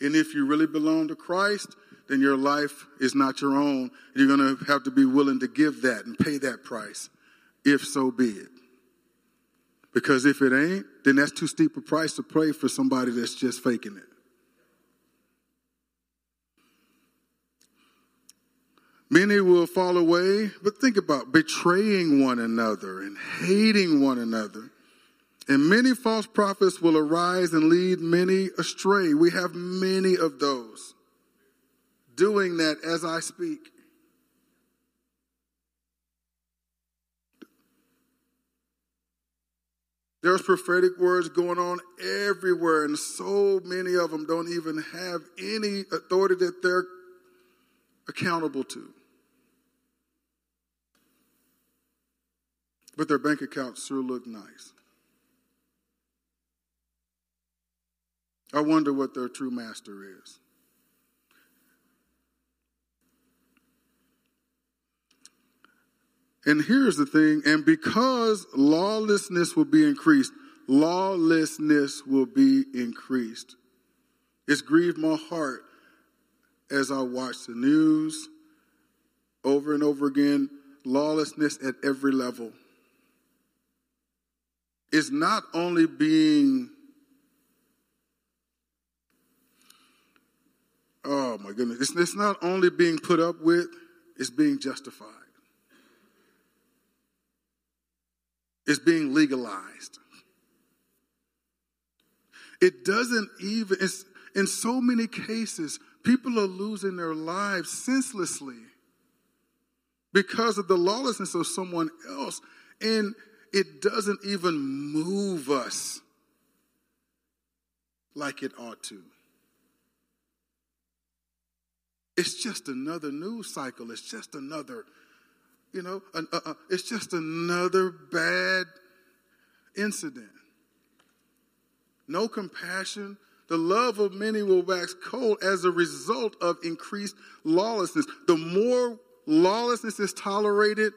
And if you really belong to Christ, then your life is not your own. You're going to have to be willing to give that and pay that price, if so be it. Because if it ain't, then that's too steep a price to pay for somebody that's just faking it. Many will fall away, but think about betraying one another and hating one another. And many false prophets will arise and lead many astray. We have many of those doing that as I speak. There's prophetic words going on everywhere, and so many of them don't even have any authority that they're accountable to. But their bank accounts sure look nice. I wonder what their true master is. And here's the thing, and because lawlessness will be increased, lawlessness will be increased. It's grieved my heart as I watch the news over and over again lawlessness at every level. Is not only being, oh my goodness, it's, it's not only being put up with, it's being justified. Is being legalized. It doesn't even, in so many cases, people are losing their lives senselessly because of the lawlessness of someone else. And it doesn't even move us like it ought to. it's just another news cycle. It's just another, you know, uh, uh, it's just another bad incident. No compassion. The love of many will wax cold as a result of increased lawlessness. The more lawlessness is tolerated,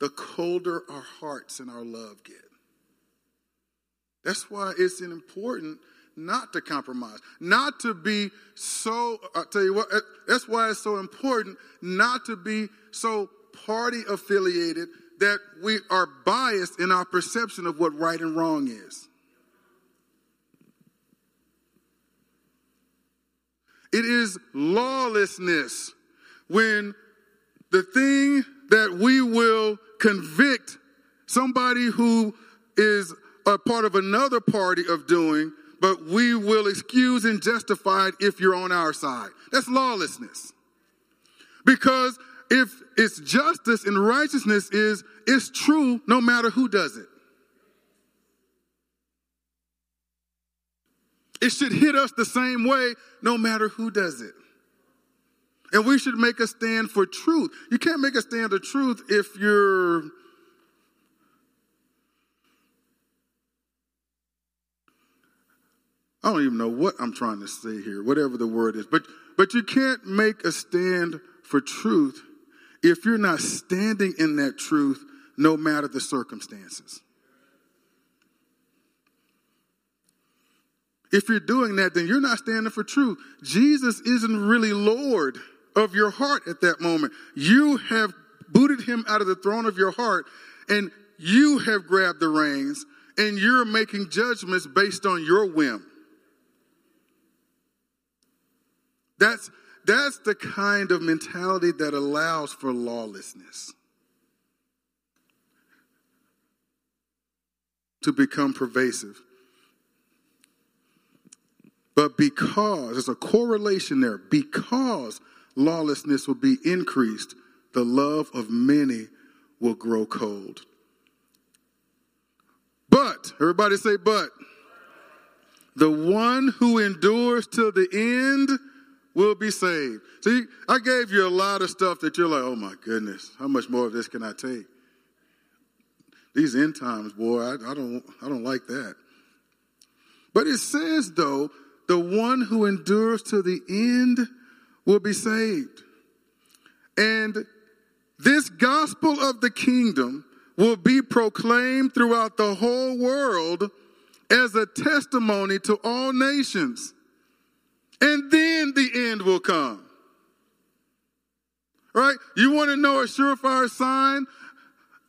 the colder our hearts and our love get. That's why it's important not to compromise, not to be so, I'll tell you what, that's why it's so important not to be so party affiliated that we are biased in our perception of what right and wrong is. It is lawlessness when the thing that we will convict somebody who is a part of another party of doing but we will excuse and justify it if you're on our side. That's lawlessness. Because if it's justice and righteousness is it's true no matter who does it. It should hit us the same way no matter who does it. And we should make a stand for truth. You can't make a stand of truth if you're I don't even know what I'm trying to say here, whatever the word is. But, but you can't make a stand for truth if you're not standing in that truth no matter the circumstances. If you're doing that, then you're not standing for truth. Jesus isn't really Lord of your heart at that moment. You have booted him out of the throne of your heart and you have grabbed the reins and you're making judgments based on your whim. That's, that's the kind of mentality that allows for lawlessness to become pervasive. But because, there's a correlation there, because lawlessness will be increased, the love of many will grow cold. But, everybody say, but, the one who endures till the end will be saved. See, I gave you a lot of stuff that you're like, oh my goodness, how much more of this can I take? These end times, boy, I, I don't, I don't like that. But it says though, the one who endures to the end will be saved. And this gospel of the kingdom will be proclaimed throughout the whole world as a testimony to all nations and then the end will come. Right? You want to know a surefire sign?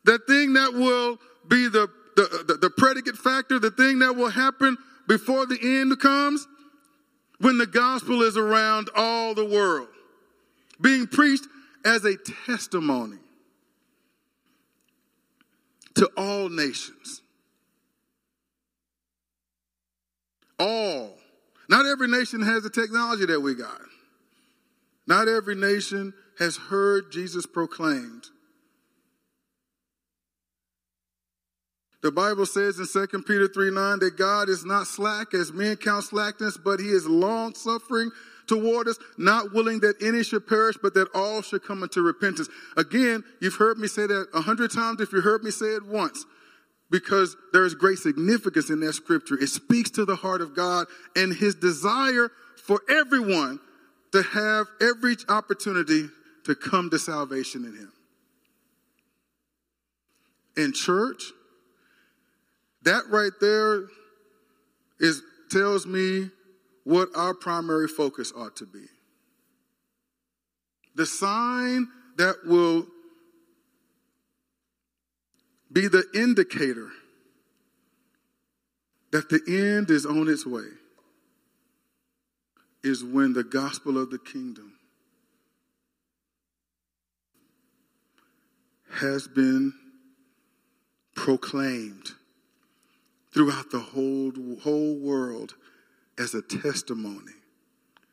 The thing that will be the, the, the, the predicate factor, the thing that will happen before the end comes? When the gospel is around all the world, being preached as a testimony to all nations. All not every nation has the technology that we got. Not every nation has heard Jesus proclaimed. The Bible says in 2 Peter 3 9 that God is not slack as men count slackness, but he is long suffering toward us, not willing that any should perish, but that all should come into repentance. Again, you've heard me say that a hundred times if you heard me say it once because there is great significance in that scripture. It speaks to the heart of God and his desire for everyone to have every opportunity to come to salvation in him. In church, that right there is tells me what our primary focus ought to be. The sign that will be the indicator that the end is on its way is when the gospel of the kingdom has been proclaimed throughout the whole, whole world as a testimony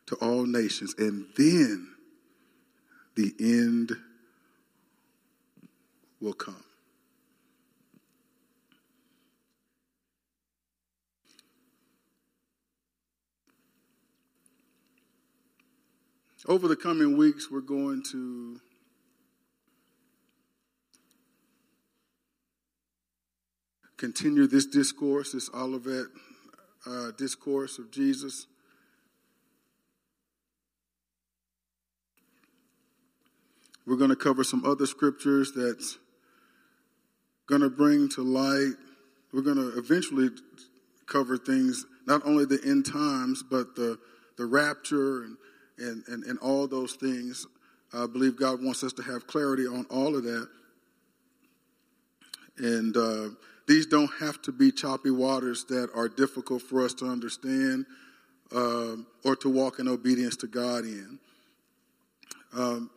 to all nations. And then the end will come. Over the coming weeks, we're going to continue this discourse, this Olivet uh, discourse of Jesus. We're going to cover some other scriptures that's going to bring to light. We're going to eventually cover things, not only the end times, but the, the rapture and, and, and, and all those things. I believe God wants us to have clarity on all of that. And uh, these don't have to be choppy waters that are difficult for us to understand um, or to walk in obedience to God in. Um,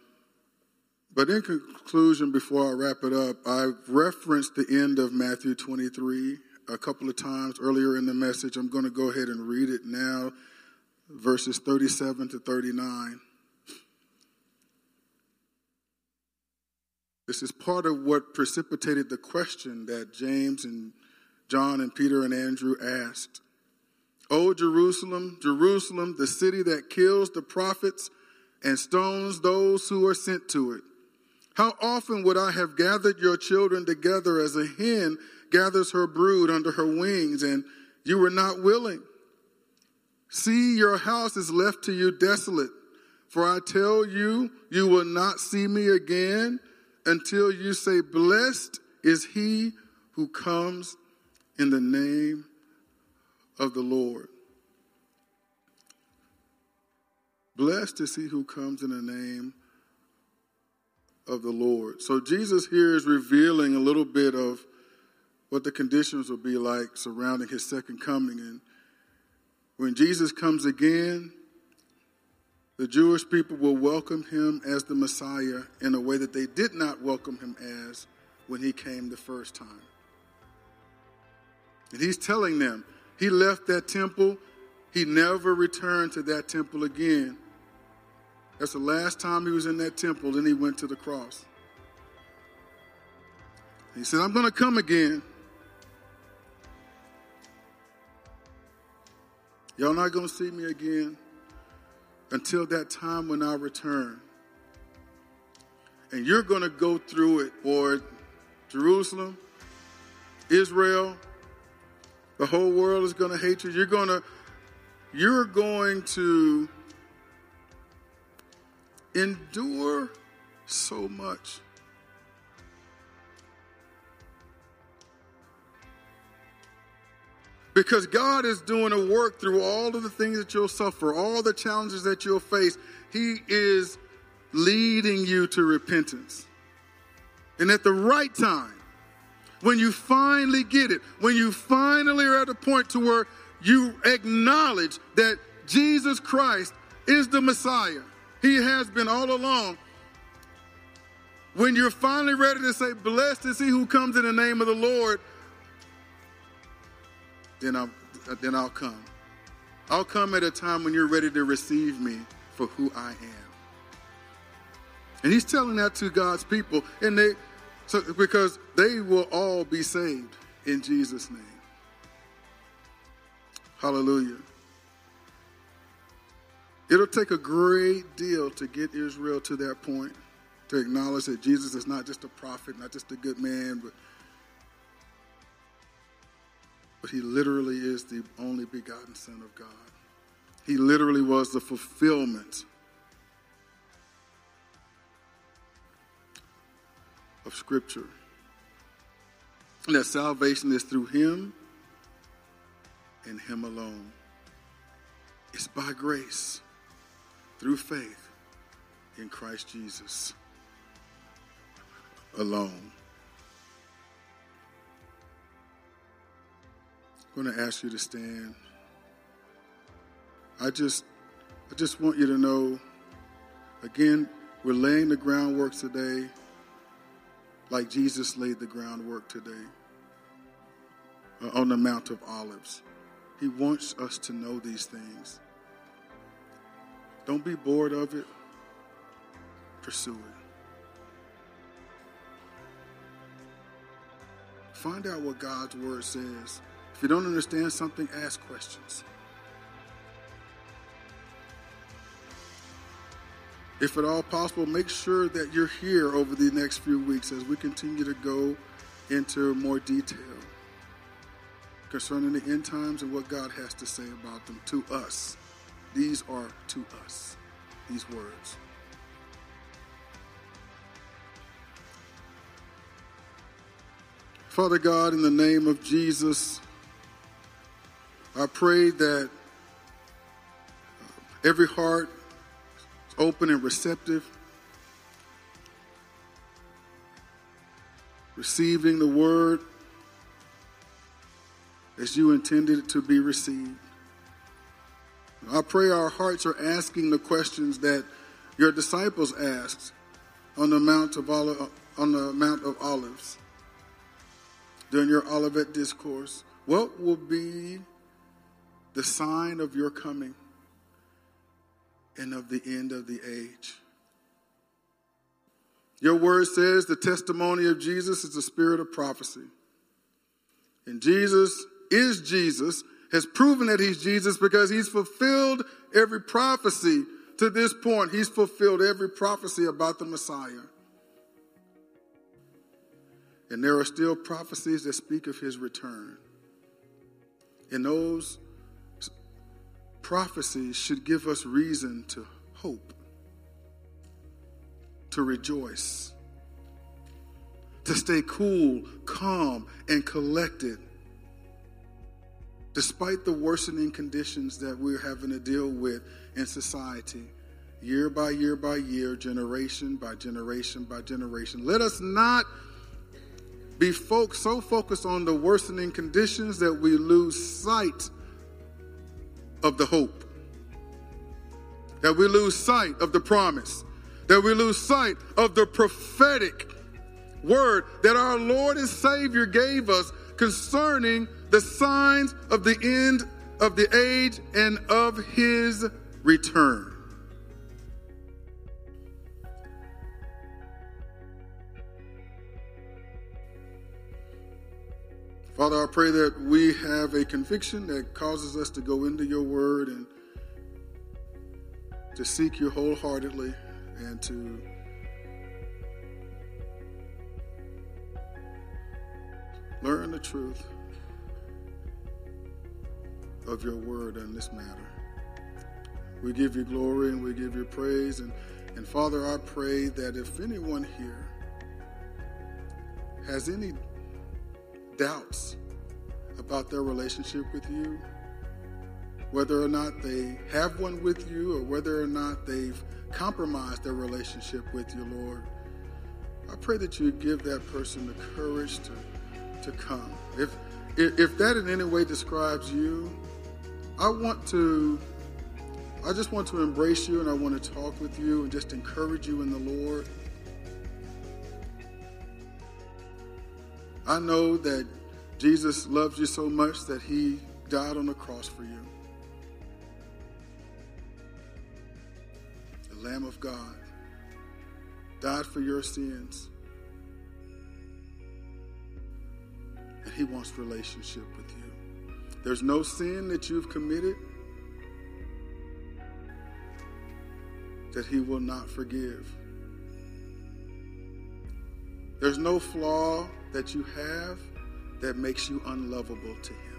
but in conclusion, before I wrap it up, I've referenced the end of Matthew 23 a couple of times earlier in the message. I'm going to go ahead and read it now, verses 37 to 39. This is part of what precipitated the question that James and John and Peter and Andrew asked. O Jerusalem, Jerusalem, the city that kills the prophets and stones those who are sent to it. How often would I have gathered your children together as a hen gathers her brood under her wings, and you were not willing? See, your house is left to you desolate. For I tell you, you will not see me again until you say, Blessed is he who comes in the name of the Lord. Blessed is he who comes in the name of the Lord. So Jesus here is revealing a little bit of what the conditions will be like surrounding his second coming. And when Jesus comes again, the Jewish people will welcome him as the Messiah in a way that they did not welcome him as when he came the first time. And he's telling them he left that temple, he never returned to that temple again. That's the last time he was in that temple. Then he went to the cross. He said, I'm going to come again. Y'all not going to see me again until that time when I return. And you're going to go through it, boy. Jerusalem, Israel, the whole world is going to hate you. You're going to you're going to endure so much. Because God is doing a work through all of the things that you'll suffer, all the challenges that you'll face. He is leading you to repentance. And at the right time, when you finally get it, when you finally are at a point to where you acknowledge that Jesus Christ is the Messiah, he has been all along. When you're finally ready to say, Blessed is he who comes in the name of the Lord, then I'll, then I'll come. I'll come at a time when you're ready to receive me for who I am. And he's telling that to God's people, and they so because they will all be saved in Jesus' name. Hallelujah. It'll take a great deal to get Israel to that point, to acknowledge that Jesus is not just a prophet, not just a good man, but, but he literally is the only begotten Son of God. He literally was the fulfillment of Scripture. And that salvation is through him and him alone. It's by grace through faith in Christ Jesus alone. I'm going to ask you to stand. I just I just want you to know again, we're laying the groundwork today like Jesus laid the groundwork today uh, on the Mount of Olives. He wants us to know these things. Don't be bored of it. Pursue it. Find out what God's word says. If you don't understand something, ask questions. if at all possible, make sure that you're here over the next few weeks as we continue to go into more detail concerning the end times and what God has to say about them to us. These are to us, these words. Father God, in the name of Jesus, I pray that uh, every heart is open and receptive, receiving the word as you intended it to be received. I pray our hearts are asking the questions that your disciples asked on the Mount of Olive, uh, on the Mount of Olives during your Olivet discourse. What will be the sign of your coming and of the end of the age? Your word says the testimony of Jesus is the spirit of prophecy. And Jesus is Jesus, has proven that he's Jesus because he's fulfilled every prophecy to this point. He's fulfilled every prophecy about the Messiah. And there are still prophecies that speak of his return. And those prophecies should give us reason to hope, to rejoice, to stay cool, calm, and collected despite the worsening conditions that we're having to deal with in society, year by year by year, generation by generation by generation. Let us not be folk so focused on the worsening conditions that we lose sight of the hope, that we lose sight of the promise, that we lose sight of the prophetic word that our Lord and Savior gave us concerning the signs of the end of the age and of his return. Father, I pray that we have a conviction that causes us to go into your word and to seek you wholeheartedly and to learn the truth of your word in this matter. We give you glory and we give you praise. And, and Father, I pray that if anyone here has any doubts about their relationship with you, whether or not they have one with you or whether or not they've compromised their relationship with you, Lord, I pray that you give that person the courage to, to come. If, if that in any way describes you, I want to, I just want to embrace you and I want to talk with you and just encourage you in the Lord. I know that Jesus loves you so much that he died on the cross for you. The Lamb of God died for your sins. And he wants relationship with you. There's no sin that you've committed that He will not forgive. There's no flaw that you have that makes you unlovable to Him.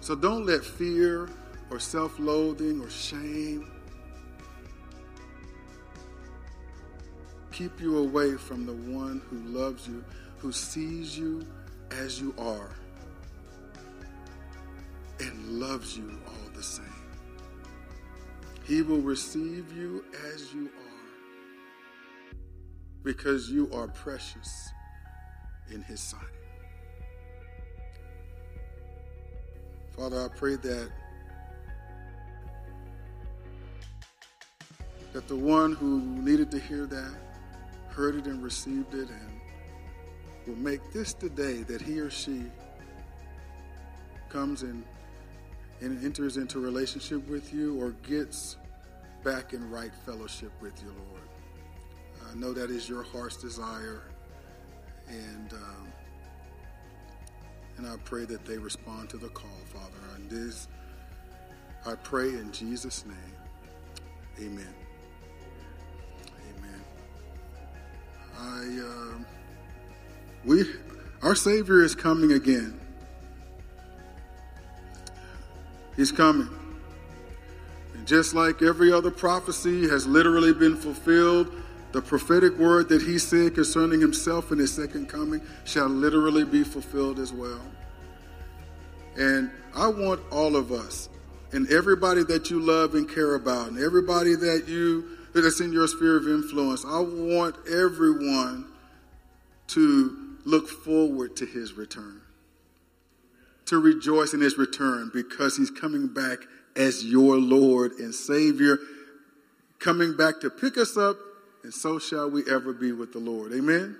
So don't let fear or self loathing or shame keep you away from the one who loves you, who sees you as you are, and loves you all the same. He will receive you as you are because you are precious in His sight. Father, I pray that that the one who needed to hear that heard it and received it and will make this the day that he or she comes in and enters into relationship with you or gets back in right fellowship with you, Lord. I know that is your heart's desire. And, um, And I pray that they respond to the call, Father. And this, I pray in Jesus' name. Amen. Amen. I, uh, we, our Savior is coming again. He's coming. And just like every other prophecy has literally been fulfilled, the prophetic word that he said concerning himself and his second coming shall literally be fulfilled as well. And I want all of us and everybody that you love and care about and everybody that you that's in your sphere of influence, I want everyone to look forward to his return. To rejoice in his return because he's coming back as your Lord and Savior, coming back to pick us up, and so shall we ever be with the Lord. Amen? Amen?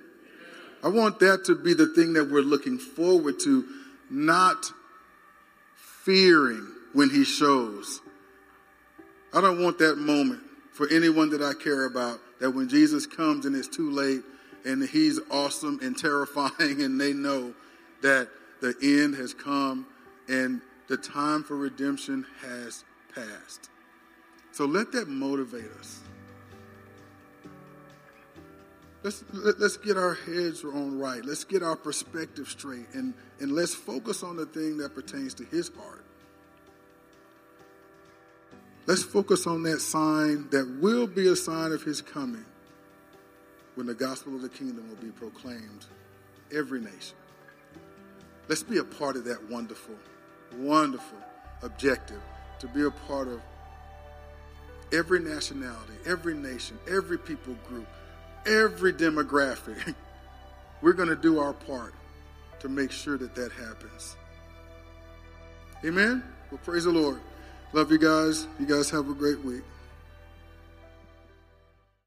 I want that to be the thing that we're looking forward to, not fearing when he shows. I don't want that moment for anyone that I care about that when Jesus comes and it's too late and he's awesome and terrifying and they know that the end has come and the time for redemption has passed. So let that motivate us. Let's, let's get our heads on right. Let's get our perspective straight and, and let's focus on the thing that pertains to his heart. Let's focus on that sign that will be a sign of his coming when the gospel of the kingdom will be proclaimed every nation. Let's be a part of that wonderful, wonderful objective to be a part of every nationality, every nation, every people group, every demographic. We're going to do our part to make sure that that happens. Amen? Well, praise the Lord. Love you guys. You guys have a great week.